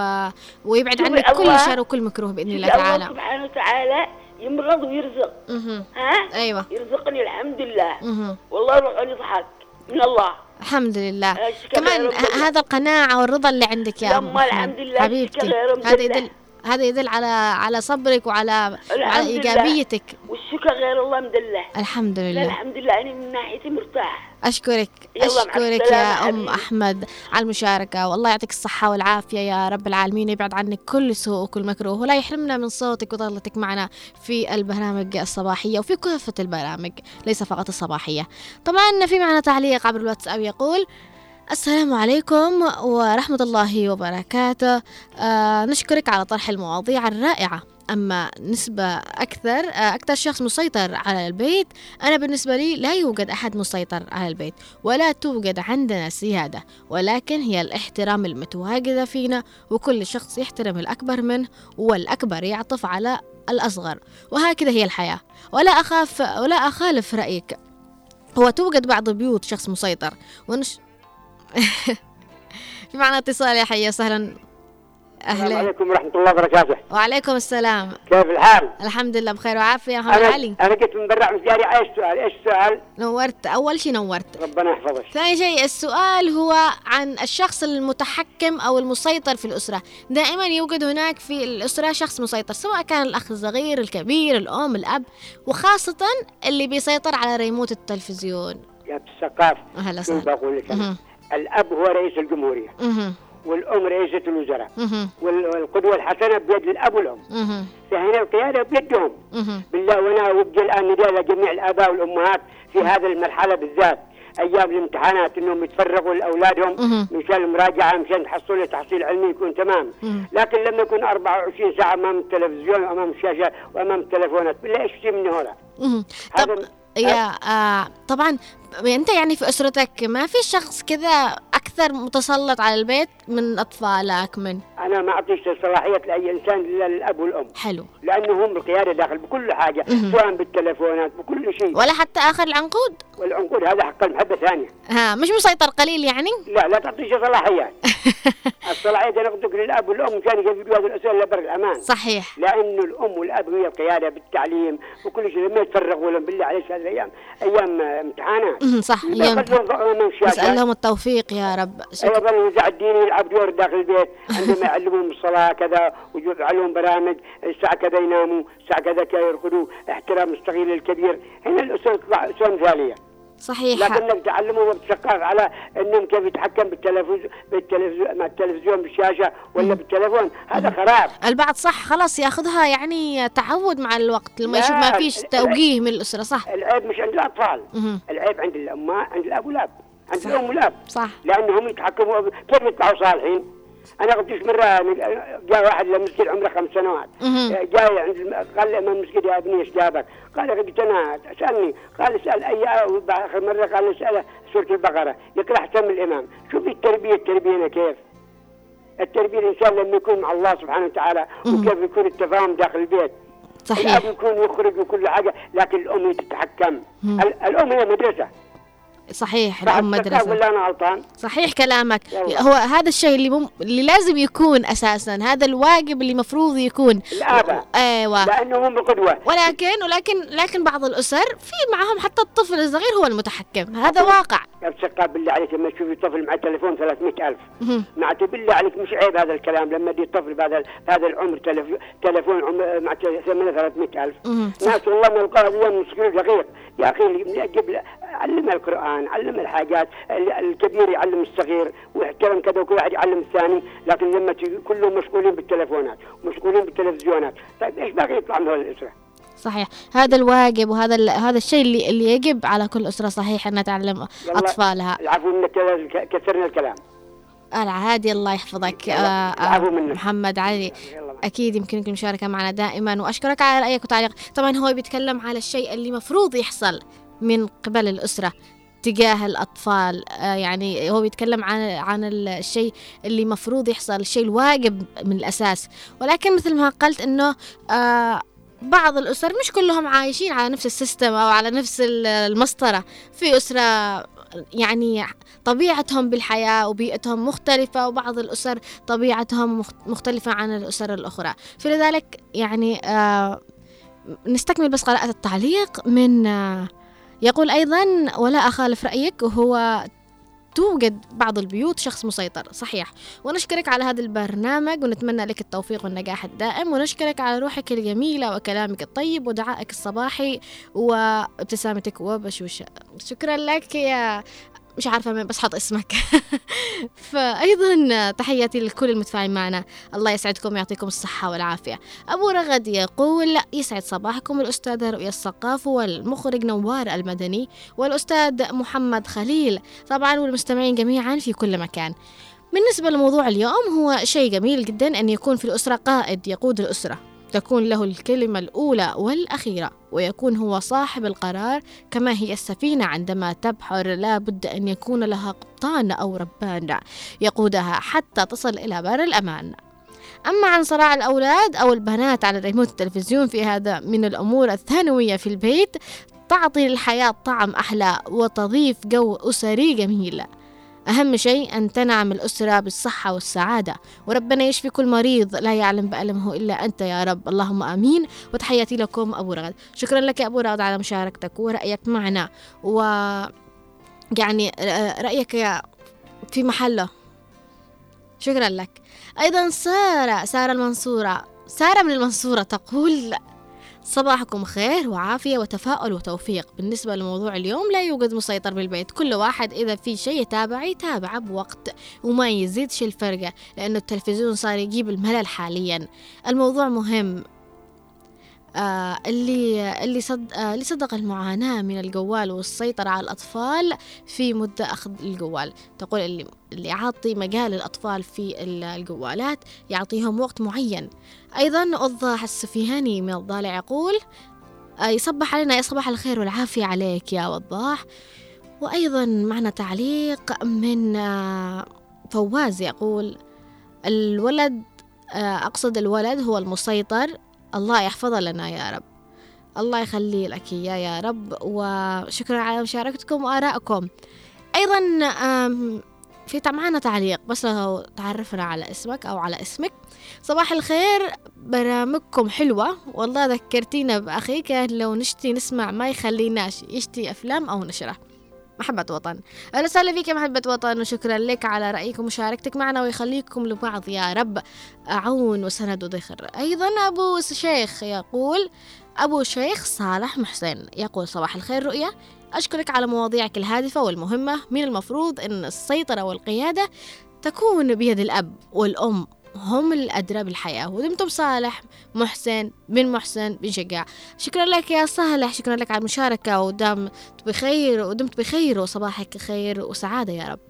ويبعد عنك كل الله- شر وكل مكروه بإذن الله الله تعالى. سبحانه وتعالى يمرض ويرزق. مهم. ها؟ أيوة. يرزقني الحمد لله. مهم. والله روح يضحك. من الله. الحمد لله. كمان هذا القناعة والرضا اللي عندك يا أم الحمد لله، حبيبتي. هذا. يدل هذا يدل على على صبرك وعلى لله. إيجابيتك. والشكر غير الله مدله. الحمد لله. الحمد لله. أنا من ناحيتي مرتاح أشكرك. أشكرك يا أم. أحمد على المشاركة. والله يعطيك الصحة والعافية يا رب العالمين. يبعد عنك كل سوء وكل مكروه ولا يحرمنا من صوتك وظلتك معنا في البرامج الصباحية وفي كافة البرامج ليس فقط الصباحية. طبعا في معنا تعليق عبر الواتساب يقول السلام عليكم ورحمة الله وبركاته. آه نشكرك على طرح المواضيع الرائعة. أما نسبة أكثر آه أكثر شخص مسيطر على البيت أنا بالنسبة لي لا يوجد أحد مسيطر على البيت ولا توجد عندنا سيادة ولكن هي الاحترام المتواجدة فينا وكل شخص يحترم الأكبر منه والأكبر يعطف على الأصغر. وهكذا هي الحياة. ولا أخاف ولا أخالف رأيك. هو توجد بعض بيوت شخص مسيطر ونش في معنا اتصال يا حي وسهلا. السلام أهلا عليكم ورحمة الله وبركاته. وعليكم السلام. كيف الحال؟ الحمد لله بخير وعافية يا محمد أنا علي. كنت من برا إيش السؤال؟ إيش السؤال؟ نورت. أول شيء نورت. ربنا يحفظك. ثاني شيء السؤال هو عن الشخص المتحكم أو المسيطر في الأسرة. دائما يوجد هناك في الأسرة شخص مسيطر سواء كان الأخ الصغير الكبير الأم الأب وخاصة اللي بيسيطر على ريموت التلفزيون. يا الثقافة أهلا شو وسهلا. بقول لك أنا؟ الأب هو رئيس الجمهورية مهم. والأم رئيسة الوزراء والقدوة الحسنة بيد الأب والأم. فهنا القيادة بيدهم. بالله وأنا أوجه الآن نداء لجميع الآباء والأمهات في هذه المرحلة بالذات أيام الامتحانات إنهم يتفرغوا لأولادهم. مشان المراجعه مشان تحصلوا تحصيل علمي يكون تمام. لكن لما يكون 24 ساعة أمام التلفزيون وامام الشاشة وأمام التلفونات بالله إيش في من هنا هذا- يا آه طبعا انت يعني في اسرتك ما في شخص كذا أكثر متسلط على البيت من اطفالك من؟ أنا ما اعطيش صلاحية لأي إنسان إلا للأب والأم. حلو. لأنه هم القياده داخل بكل حاجة. سواء بالتلفونات بكل شيء. ولا حتى آخر العنقود؟ والعنقود هذا حق المحبة ثانية. ها مش مسيطر قليل يعني؟ لا لا تعطيش صلاحيات. الصلاحيات أنا قلت للأب والأم كان يجدوا هذه الأسئلة لبر الأمان. صحيح. لأنه الأم والأب هي القيادة بالتعليم وكل شيء لما يتفرغوا لهم بالله عليك هذه الأيام أيام امتحانات. صح لا يوم يخلون امام نسأل الشاشه لهم التوفيق يا رب. شكرا. أيضا الوزع الديني يلعب دور داخل البيت عندما يعلمهم الصلاة كذا ويجعلهم برامج الساعة كذا يناموا الساعة كذا كذا يرقدوا احترام الصغير للكبير. هنا الاسره تطلع اسره مثالية. صحيح. لكنك تعلمهم بتثقف على إنهم كيف يتحكم بالتلفزيون بالتلفزيون مع التلفزيون بالشاشة ولا بالتلفون. هذا خراب. البعض صح خلاص ياخذها يعني تعود مع الوقت لما يشوف ما فيش توجيه من الأسرة صح. العيب مش عند الأطفال. العيب عند الام عند الاب والاب عند. الام والاب صح. لأنهم يتحكموا كيف يطلعوا صالحين؟ أنا قلت إيش مرة جاء واحد للمسجد عمره خمس سنوات. مهم. جاي عند قال لي امام المسجد يا أبني إيش جابك؟ قال قلت أنا سألني. قال اسال اي اخر مرة قال اساله سورة البقرة. يقرا احسن من الإمام. شوف التربية؟ التربية كيف؟ التربية الانسان لما يكون مع الله سبحانه وتعالى. وكيف يكون التفاهم داخل البيت. صحيح. الأب يكون يخرج وكل حاجة لكن الأم تتحكم. الأم هي مدرسة. صحيح التقى مدرسة. ولا أنا غلطان؟ صحيح كلامك. يلا. هو هذا الشيء اللي مم... اللي لازم يكون أساسا هذا الواجب اللي مفروض يكون. الآباء. أيوه. لأنه هم القدوة. ولكن ولكن لكن بعض الأسر في معهم حتى الطفل الصغير هو المتحكم. هذا واقع. يا بسقا بالله عليك لما تشوفي طفل مع تليفون 300000 مهم. معناته بالله عليك مش عيب هذا الكلام. لما دي طفل بهذا بهذا العمر تلف- تليفون عمر مع ثمنه 300000 مهم. ناس والله من القاهره اليوم مسكين دقيق يا أخي جيب له- علم القران علم الحاجات ال- الكبير يعلم الصغير واحترم كذا وكل واحد يعلم الثاني لكن لما كلهم مشغولين بالتليفونات ومشغولين بالتلفزيونات طيب إيش باقي يطلع من هذه الأسرة؟ صحيح هذا الواجب وهذا. هذا الشيء اللي اللي يجب على كل أسرة صحيح انها تعلم. أطفالها العفو منك كثرنا الكلام العادي الله يحفظك آه آه. محمد علي أكيد يمكنك المشاركة معنا دائما وأشكرك على رأيك وتعليق طبعا هو بيتكلم على الشيء اللي مفروض يحصل من قبل الأسرة تجاه الأطفال. آه يعني هو بيتكلم عن عن الشيء اللي مفروض يحصل الشيء الواجب من الأساس. ولكن مثل ما قلت إنه آه بعض الأسر مش كلهم عايشين على نفس السيستم أو على نفس ال- المسطرة. في أسرة يعني طبيعتهم بالحياة وبيئتهم مختلفة وبعض الأسر طبيعتهم مخت- مختلفة عن الأسر الأخرى. فلذلك يعني آه نستكمل بس قراءة التعليق من آه يقول أيضا ولا أخالف رأيك وهو توجد بعض البيوت شخص مسيطر. صحيح. ونشكرك على هذا البرنامج ونتمنى لك التوفيق والنجاح الدائم. ونشكرك على روحك الجميلة وكلامك الطيب ودعائك الصباحي وابتسامتك وبشوشة شكرا لك يا مش عارفة من بس حط اسمك. فأيضا تحياتي لكل المتفاعلين معنا. الله يسعدكم ويعطيكم الصحة والعافية. أبو رغد يقول يسعد صباحكم. الأستاذة رؤية الثقاف والمخرج نوار المدني والأستاذ محمد خليل. طبعا والمستمعين جميعا في كل مكان. بالنسبة لموضوع اليوم هو شيء جميل جدا أن يكون في الأسرة قائد يقود الأسرة. تكون له الكلمة الأولى والأخيرة ويكون هو صاحب القرار كما هي السفينة عندما تبحر لا بد أن يكون لها قبطان أو ربان يقودها حتى تصل إلى بر الأمان. أما عن صراع الأولاد أو البنات على ريموت التلفزيون في هذا من الأمور الثانوية في البيت تعطي للحياة طعم أحلى وتضيف جو أسري جميل. أهم شيء أن تنعم الأسرة بالصحة والسعادة. وربنا يشفي كل مريض لا يعلم بألمه إلا أنت يا رب. اللهم آمين. وتحياتي لكم أبو رغد. شكرا لك يا أبو رغد على مشاركتك ورأيك معنا. و يعني رأيك في محله. شكرا لك. أيضا سارة سارة المنصورة. سارة من المنصورة تقول صباحكم خير وعافية وتفاؤل وتوفيق. بالنسبة لموضوع اليوم لا يوجد مسيطر بالبيت. كل واحد إذا في شيء يتابع يتابع بوقت وما يزيدش الفرقة لأنه التلفزيون صار يجيب الملل حاليا. الموضوع مهم. آه اللي اللي صد آه اللي صدق المعاناة من الجوال والسيطرة على الأطفال في مدة أخذ الجوال. تقول اللي اللي يعطي مجال للأطفال في الجوالات يعطيهم وقت معين. أيضا وضح السفيهاني من الضالع يقول آه يصبح علينا يصبح الخير والعافية عليك يا وضاح. وأيضا معنا تعليق من فواز يقول الولد أقصد الولد هو المسيطر الله يحفظها لنا يا رب. الله يخلي لك إياه يا رب وشكرا على مشاركتكم وآرائكم. أيضا في معنا تعليق بس لو تعرفنا على اسمك أو على اسمك. صباح الخير برامجكم حلوة. والله ذكرتينا بأخيك لو نشتي نسمع ما يخليناش يشتي أفلام أو نشره محبة وطن. أهلا وسهلا فيك يا محبة وطن وشكرا لك على رأيك ومشاركتك معنا ويخليكم لبعض يا رب. عون وسند وذخر أيضا أبو شيخ يقول أبو شيخ صالح محسن يقول صباح الخير رؤية أشكرك على مواضيعك الهادفة والمهمة. من المفروض أن السيطرة والقيادة تكون بيد الأب والأم. هم الأدرى بالحياة. ودمتم صالح محسن بن محسن بن شجاع. شكرا لك يا صالح شكرا لك على المشاركة ودام بخير ودمت بخير وصباحك خير وسعادة يا رب.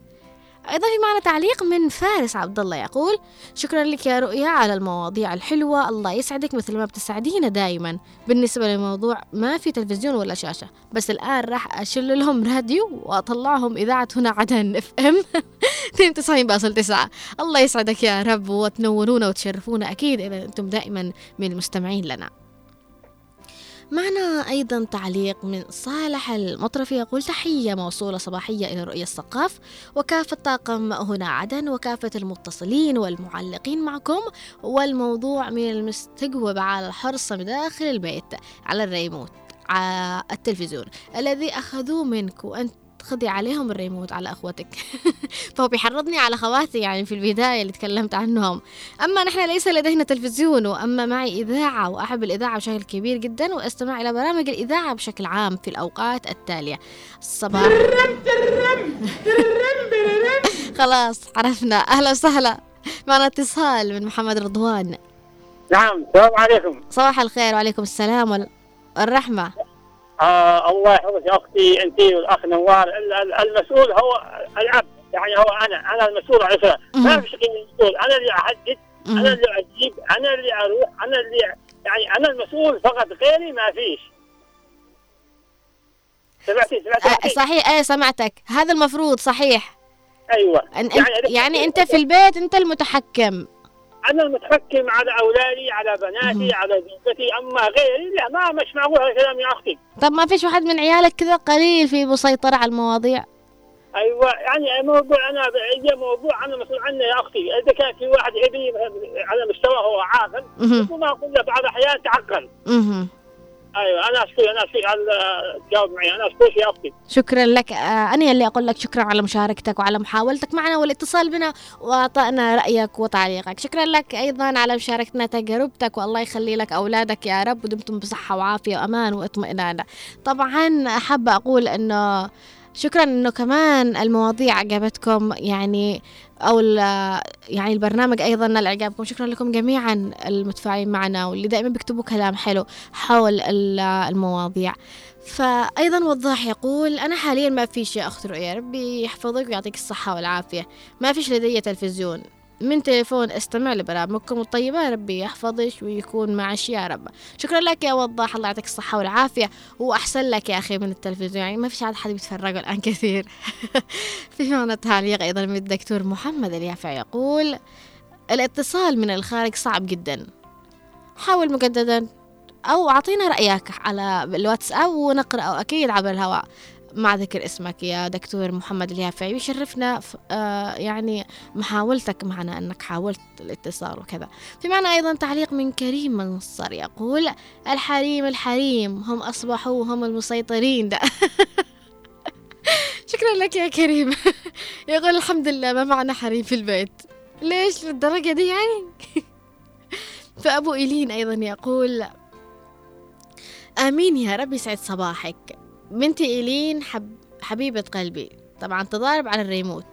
أيضا في معنا تعليق من فارس عبد الله يقول شكرا لك يا رؤيا على المواضيع الحلوة الله يسعدك مثل ما بتسعدينا دائما بالنسبة للموضوع ما في تلفزيون ولا شاشة بس الآن راح أشل لهم راديو وأطلعهم إذاعة هنا عدن إف إم 92.9 الله يسعدك يا رب وتنورونا وتشرفونا أكيد إذا أنتم دائما من المستمعين لنا. معنا أيضا تعليق من صالح المطرفي يقول تحية موصولة صباحية إلى رؤية الثقاف وكافة طاقم هنا عدن وكافة المتصلين والمعلقين معكم والموضوع من المستجوب على الحرص داخل البيت على الريموت على التلفزيون الذي أخذوه منك وأنت خذي عليهم الريموت على أخوتك فهو بيحرضني على خواتي يعني في البداية اللي تكلمت عنهم. أما نحن ليس لدينا تلفزيون وأما معي إذاعة وأحب الإذاعة بشكل كبير جدا وأستمع إلى برامج الإذاعة بشكل عام في الأوقات التالية. الصباح. خلاص عرفنا. أهلا وسهلا. معنا اتصال من محمد رضوان. نعم السلام عليكم. صباح الخير وعليكم السلام والرحمة. آه الله يحفظك يا أختي أنت والأخ نوار. المسؤول هو الاب يعني هو أنا أنا المسؤول عن ما في شيء المسؤول أنا اللي احدد أنا اللي أجيب أنا اللي أروح أنا اللي يعني أنا المسؤول فقط. غيري ما فيش. سمعتي؟ سمعتي؟ آه صحيح. إيه سمعتك. هذا المفروض صحيح. أيوه. يعني, يعني أنت في البيت أنت المتحكم. أنا المتحكم على أولادي على بناتي على زوجتي. أما غيري لا ما مش معقول هذا الكلام يا أختي. طب ما فيش واحد من عيالك كذا قليل في مسيطرة على المواضيع؟ أيوه يعني موضوع أنا هي موضوع أنا مسؤول عنه يا أختي. إذا كان في واحد ابني على مستوى هو عاقل ما أقول له بعد احيان تعقل أيوه أنا اشكرك أنا اشكرك على تجاوب معي. أنا اشكرك يا أختي. شكرا لك. آه أنا اللي أقول لك شكرا على مشاركتك وعلى محاولتك معنا والاتصال بنا واعطائنا رأيك وتعليقك. شكرا لك أيضا على مشاركتنا تجربتك والله يخلي لك أولادك يا رب ودمتم بصحة وعافية وأمان واطمئنان. طبعا حابه أقول إنه شكرا إنه كمان المواضيع عجبتكم. يعني أو يعني البرنامج أيضا نال إعجابكم. شكرا لكم جميعا المتفاعلين معنا واللي دائما بيكتبوا كلام حلو حول المواضيع. فايضا وضاح يقول أنا حاليا ما في شيء أخت رؤيا ربي يحفظك ويعطيك الصحة والعافية. ما فيش لدي تلفزيون. من تليفون استمع لبرامجكم الطيبة. ربي يحفظك ويكون معك يا رب. شكرا لك يا وضاح. الله يعطيك الصحة والعافية. وأحسن لك يا أخي من التلفزيون. يعني ما فيش عاد حد بيتفرج الآن كثير. في معنا تعليق أيضا من الدكتور محمد اليافع يقول الاتصال من الخارج صعب جدا. حاول مجددا أو أعطينا رأيك على الواتساب ونقرأ أكيد عبر الهواء. مع ذكر اسمك يا دكتور محمد اليافعي يشرفنا آه يعني محاولتك معنا أنك حاولت الاتصال وكذا. في معنا أيضا تعليق من كريم منصر يقول الحريم الحريم هم أصبحوا هم المسيطرين. ده شكرا لك يا كريم. يقول الحمد لله ما معنا حريم في البيت. ليش؟ للدرجة دي يعني؟ فأبو إيلين أيضا يقول آمين يا رب يسعد صباحك. بنتي إيلين حب حبيبة قلبي. طبعا تضارب على الريموت.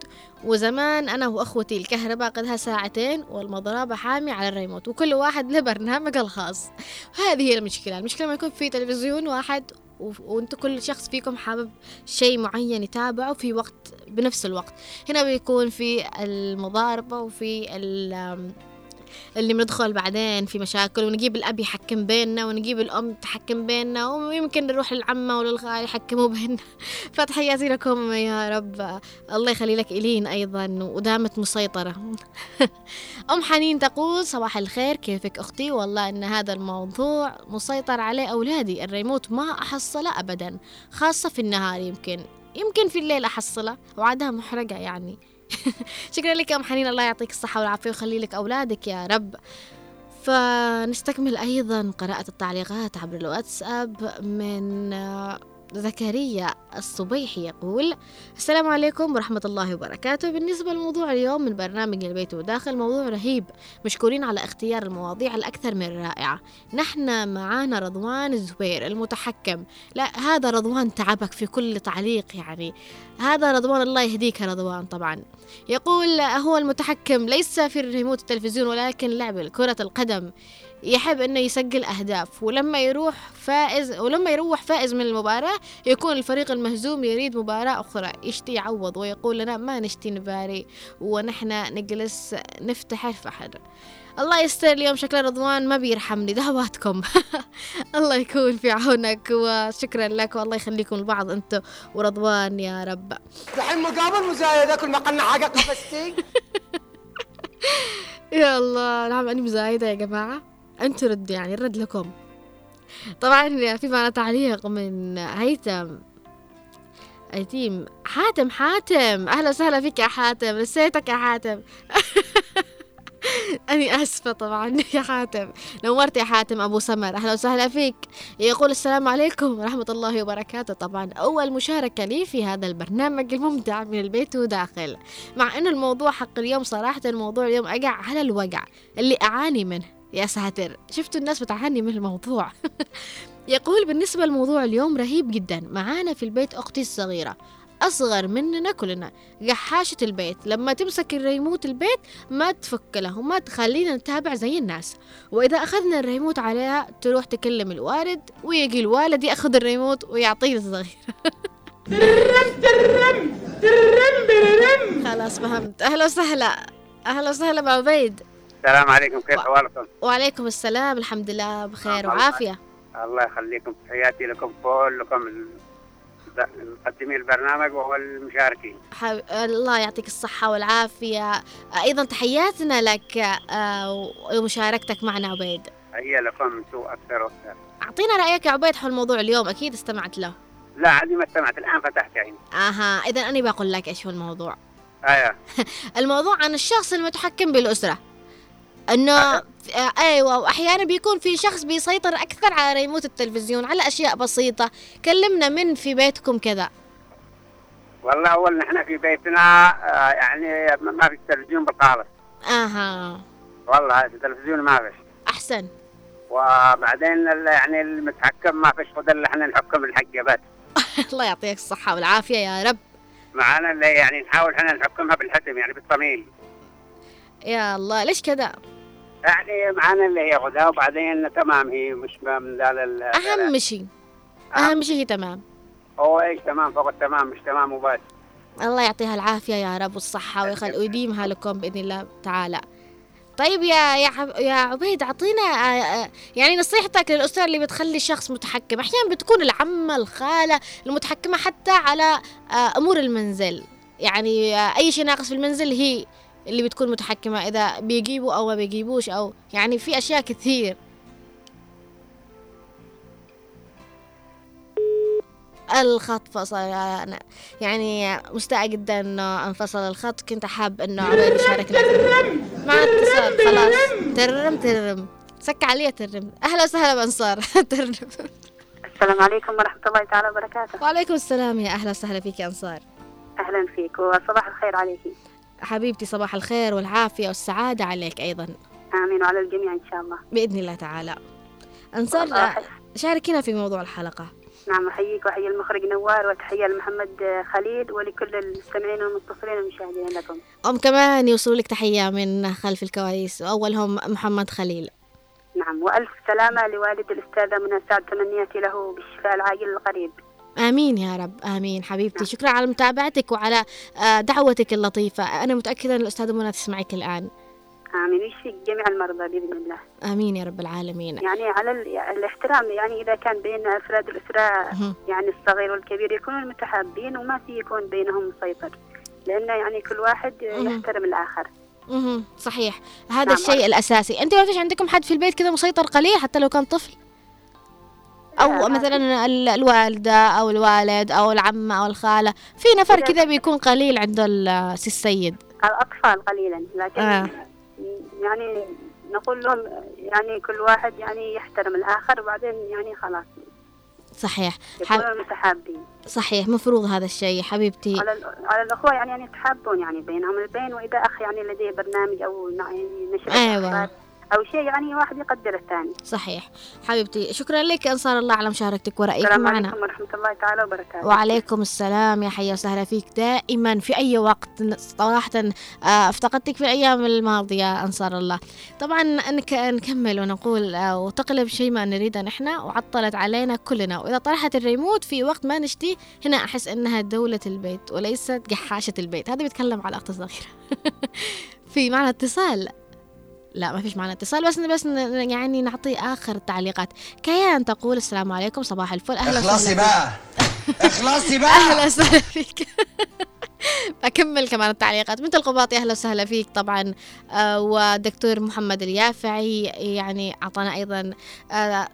وزمان أنا وأخوتي الكهرباء قدها ساعتين والمضربة حامي على الريموت وكل واحد له برنامج الخاص. هذه هي المشكلة. المشكلة ما يكون في تلفزيون واحد و- وانتو كل شخص فيكم حابب شيء معين يتابعه في وقت بنفس الوقت. هنا بيكون في المضاربة وفي اللي بندخل بعدين في مشاكل ونجيب الأب يحكم بيننا ونجيب الأم تحكم بيننا ويمكن نروح للعمة وللخال يحكموا بيننا. فتحياتي لكم يا رب. الله يخلي لك إلين أيضا ودامت مسيطرة. أم حنين تقول صباح الخير كيفك أختي؟ والله أن هذا الموضوع مسيطر عليه أولادي. الريموت ما أحصله أبدا خاصة في النهار يمكن. يمكن في الليل أحصله. وعادها محرقة يعني. شكرا لك يا أم حنين الله يعطيك الصحة والعافية ويخلي لك أولادك يا رب. فنستكمل أيضا قراءة التعليقات عبر الواتساب من زكريا الصبيحي يقول السلام عليكم ورحمة الله وبركاته. بالنسبة لموضوع اليوم من برنامج البيت وداخل موضوع رهيب مشكورين على اختيار المواضيع الأكثر من رائعة. نحن معانا رضوان الزبير المتحكم. لا هذا رضوان تعبك في كل تعليق يعني. هذا رضوان الله يهديك رضوان طبعا. يقول هو المتحكم ليس في الريموت التلفزيون ولكن لعب كرة القدم. يحب إنه يسجل أهداف ولما يروح فائز ولما يروح فائز من المباراة يكون الفريق المهزوم يريد مباراة أخرى. يشتي يعوض ويقول لنا ما نشتي نباري ونحن نجلس نفتح الفحر. الله يستر اليوم شكل رضوان ما بيرحمني دعواتكم الله يكون في عونك وشكرا لك والله يخليكم لبعض أنتم ورضوان يا رب. الحين مقابل مزايدة كل ما قلنا حاجة قفزتي يا الله نعم أنا مزايدة يا جماعة. أنتوا ردوا يعني الرد لكم. طبعا في معنا تعليق من هيثم. أيتيم حاتم حاتم. أهلا وسهلا فيك يا حاتم نسيتك يا حاتم. أني آسفة طبعا يا حاتم. نورت يا حاتم أبو سمر أهلا وسهلا فيك. يقول السلام عليكم ورحمة الله وبركاته. طبعا أول مشاركة لي في هذا البرنامج الممتع من البيت وداخل. مع أنه الموضوع حق اليوم صراحة الموضوع اليوم أقع على الوقع اللي أعاني منه. يا ساتر. شفتوا الناس بتعاني من الموضوع. يقول بالنسبة لموضوع اليوم رهيب جدا. معانا في البيت أختي الصغيرة. أصغر مننا كلنا. جحاشة البيت. لما تمسك الريموت البيت ما تفك له وما تخلينا نتابع زي الناس. وإذا أخذنا الريموت عليها تروح تكلم الوالد ويجي الوالد يأخذ الريموت ويعطيه الصغير ترم ترم ترم. خلاص فهمت. أهلا وسهلا. أهلا وسهلا أبو عبيد. السلام عليكم كيف احوالكم؟ وعليكم السلام الحمد لله بخير الله وعافية. الله يخليكم تحياتي لكم كلكم مقدمي البرنامج والمشاركين حب... الله يعطيك الصحة والعافية. أيضا تحياتنا لك آه، ومشاركتك معنا عبيد. هي لكم أنتم أكثر وأكثر. أعطينا رأيك يا عبيد حول موضوع اليوم أكيد استمعت له. لا عادي ما استمعت الآن فتحت عيني أها إذا أنا بقول لك إيش هو الموضوع. أيوه الموضوع عن الشخص المتحكم بالأسرة. إنه أيوه وأحيانا بيكون في شخص بيسيطر أكثر على ريموت التلفزيون على أشياء بسيطة. كلمنا من في بيتكم كذا. والله أول نحن في بيتنا آه، يعني ما في تلفزيون بالخالص أها. والله التلفزيون ما فيش. أحسن. وبعدين يعني المتحكم ما فيش خد الا إحنا نحكم الحجابات الله يعطيك الصحة والعافية يا رب. معانا اللي يعني نحاول إحنا نحكمها بالحتم يعني بالصميل يا الله ليش كذا؟ يعني معانا اللي هي خدها وبعدين تمام هي مش من ذا ال- أهم شيء. أهم شيء هي تمام. هو إيش تمام؟ فوق التمام مش تمام وبس. الله يعطيها العافية يا رب والصحة ويخل ويديمها لكم بإذن الله تعالى. طيب يا يا يا عبيد أعطينا آه، آه، يعني نصيحتك للاسره اللي بتخلي الشخص متحكم. أحيانا بتكون العمة الخالة المتحكمة حتى على آه، أمور المنزل. يعني آه، أي شيء ناقص في المنزل هي اللي بتكون متحكمة إذا بيجيبوا أو ما بيجيبوش أو يعني في أشياء كثير. الخط فصل أنا يعني مستاءة جدا إنه أنفصل الخط كنت حاب إنه عبيد يشاركنا مع اتصال خلاص. ترم ترم. سك علي ترم. أهلا وسهلا بانصار ترم. السلام عليكم ورحمة الله تعالى وبركاته. وعليكم السلام يا أهلا وسهلا فيك يا أنصار. أهلا فيك وصباح الخير عليك حبيبتي صباح الخير والعافية والسعادة عليك أيضا. آمين وعلى الجميع إن شاء الله. بإذن الله تعالى. أنصار شاركينا في موضوع الحلقة. نعم أحييك وأحيي المخرج نوار وتحية لمحمد خليل ولكل المستمعين والمتصلين والمشاهدين لكم. أم كمان يوصل لك تحية من خلف الكواليس. وأولهم محمد خليل. نعم وألف سلامة لوالد الأستاذة منى سعد تمنياتي له بالشفاء العاجل القريب. آمين يا رب آمين حبيبتي. شكرا على متابعتك وعلى آه، دعوتك اللطيفة. أنا متأكدة أن الأستاذة منى تسمعك الآن. آمين. ويشفي جميع المرضى بإذن الله. آمين يا رب العالمين. يعني على ال- الاحترام يعني إذا كان بين أفراد الأسرة مهم. يعني الصغير والكبير يكونون متحابين وما في يكون بينهم مسيطر. لأن يعني كل واحد. يحترم الآخر. مهم. صحيح. هذا نعم، الشيء الأساسي. أنت ما فيش عندكم حد في البيت كذا مسيطر قليل حتى لو كان طفل؟ ما مثلا ال- الوالدة أو الوالد أو العمة أو الخالة في نفر كذا بيكون قليل عند ال- سي السيد الأطفال قليلا لكن آه. يعني نقول لهم يعني كل واحد يعني يحترم الآخر وبعدين يعني خلاص صحيح. يكونوا متحابين صحيح مفروض هذا الشيء حبيبتي على على الأخوة يعني أن يتحابون يعني بينهم البين وإذا أخ يعني لديه برنامج أو يعني نشر أيوة. أو شيء يعني واحد يقدر الثاني. صحيح. حبيبتي شكرا لك. أنصار الله على مشاركتك ورأيك السلام معنا. عليكم ورحمة الله تعالى وبركاته. وعليكم السلام. يا حيا وسهلا فيك دائما في أي وقت صراحة آه، افتقدتك في الأيام الماضية أنصار الله. طبعا نك- نكمل ونقول آه، وتقلب شيء ما نريده نحن وعطلت علينا كلنا. وإذا طرحت الريموت في وقت ما نشتي هنا أحس إنها دولة البيت وليست جحاشة البيت. هذا بيتكلم على أخت صغيرة في معنا اتصال لا ما فيش معنا اتصال بس بس يعني نعطي آخر التعليقات كيان تقول السلام عليكم صباح الفل. أهلا اخلصي بقى. اخلصي بقى. أهلا وسهلا فيك. بكمل كمان التعليقات. بنت القباطي أهلا وسهلا فيك طبعا. آه ودكتور محمد اليافعي يعني أعطانا أيضا. آه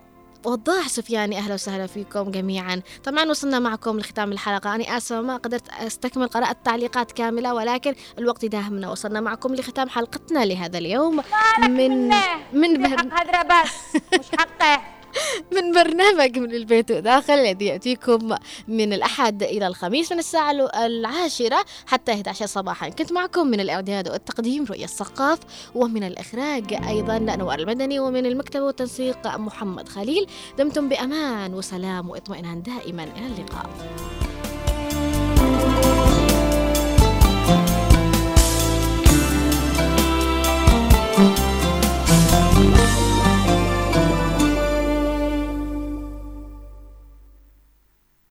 وضاح سفياني أهلا وسهلا فيكم جميعا. طبعا وصلنا معكم لختام الحلقة. أنا آسفة ما قدرت أستكمل قراءة التعليقات كاملة ولكن الوقت داهمنا. وصلنا معكم لختام حلقتنا لهذا اليوم. من من بر... هذا بس. مش حقه. من برنامج من البيت وداخل الذي يأتيكم من الأحد إلى الخميس من الساعة العاشرة حتى 11 صباحا. كنت معكم من الإعداد والتقديم رؤية الثقاف ومن الإخراج أيضا نوار المدني ومن المكتب والتنسيق محمد خليل. دمتم بأمان وسلام وإطمئنان دائما. إلى اللقاء.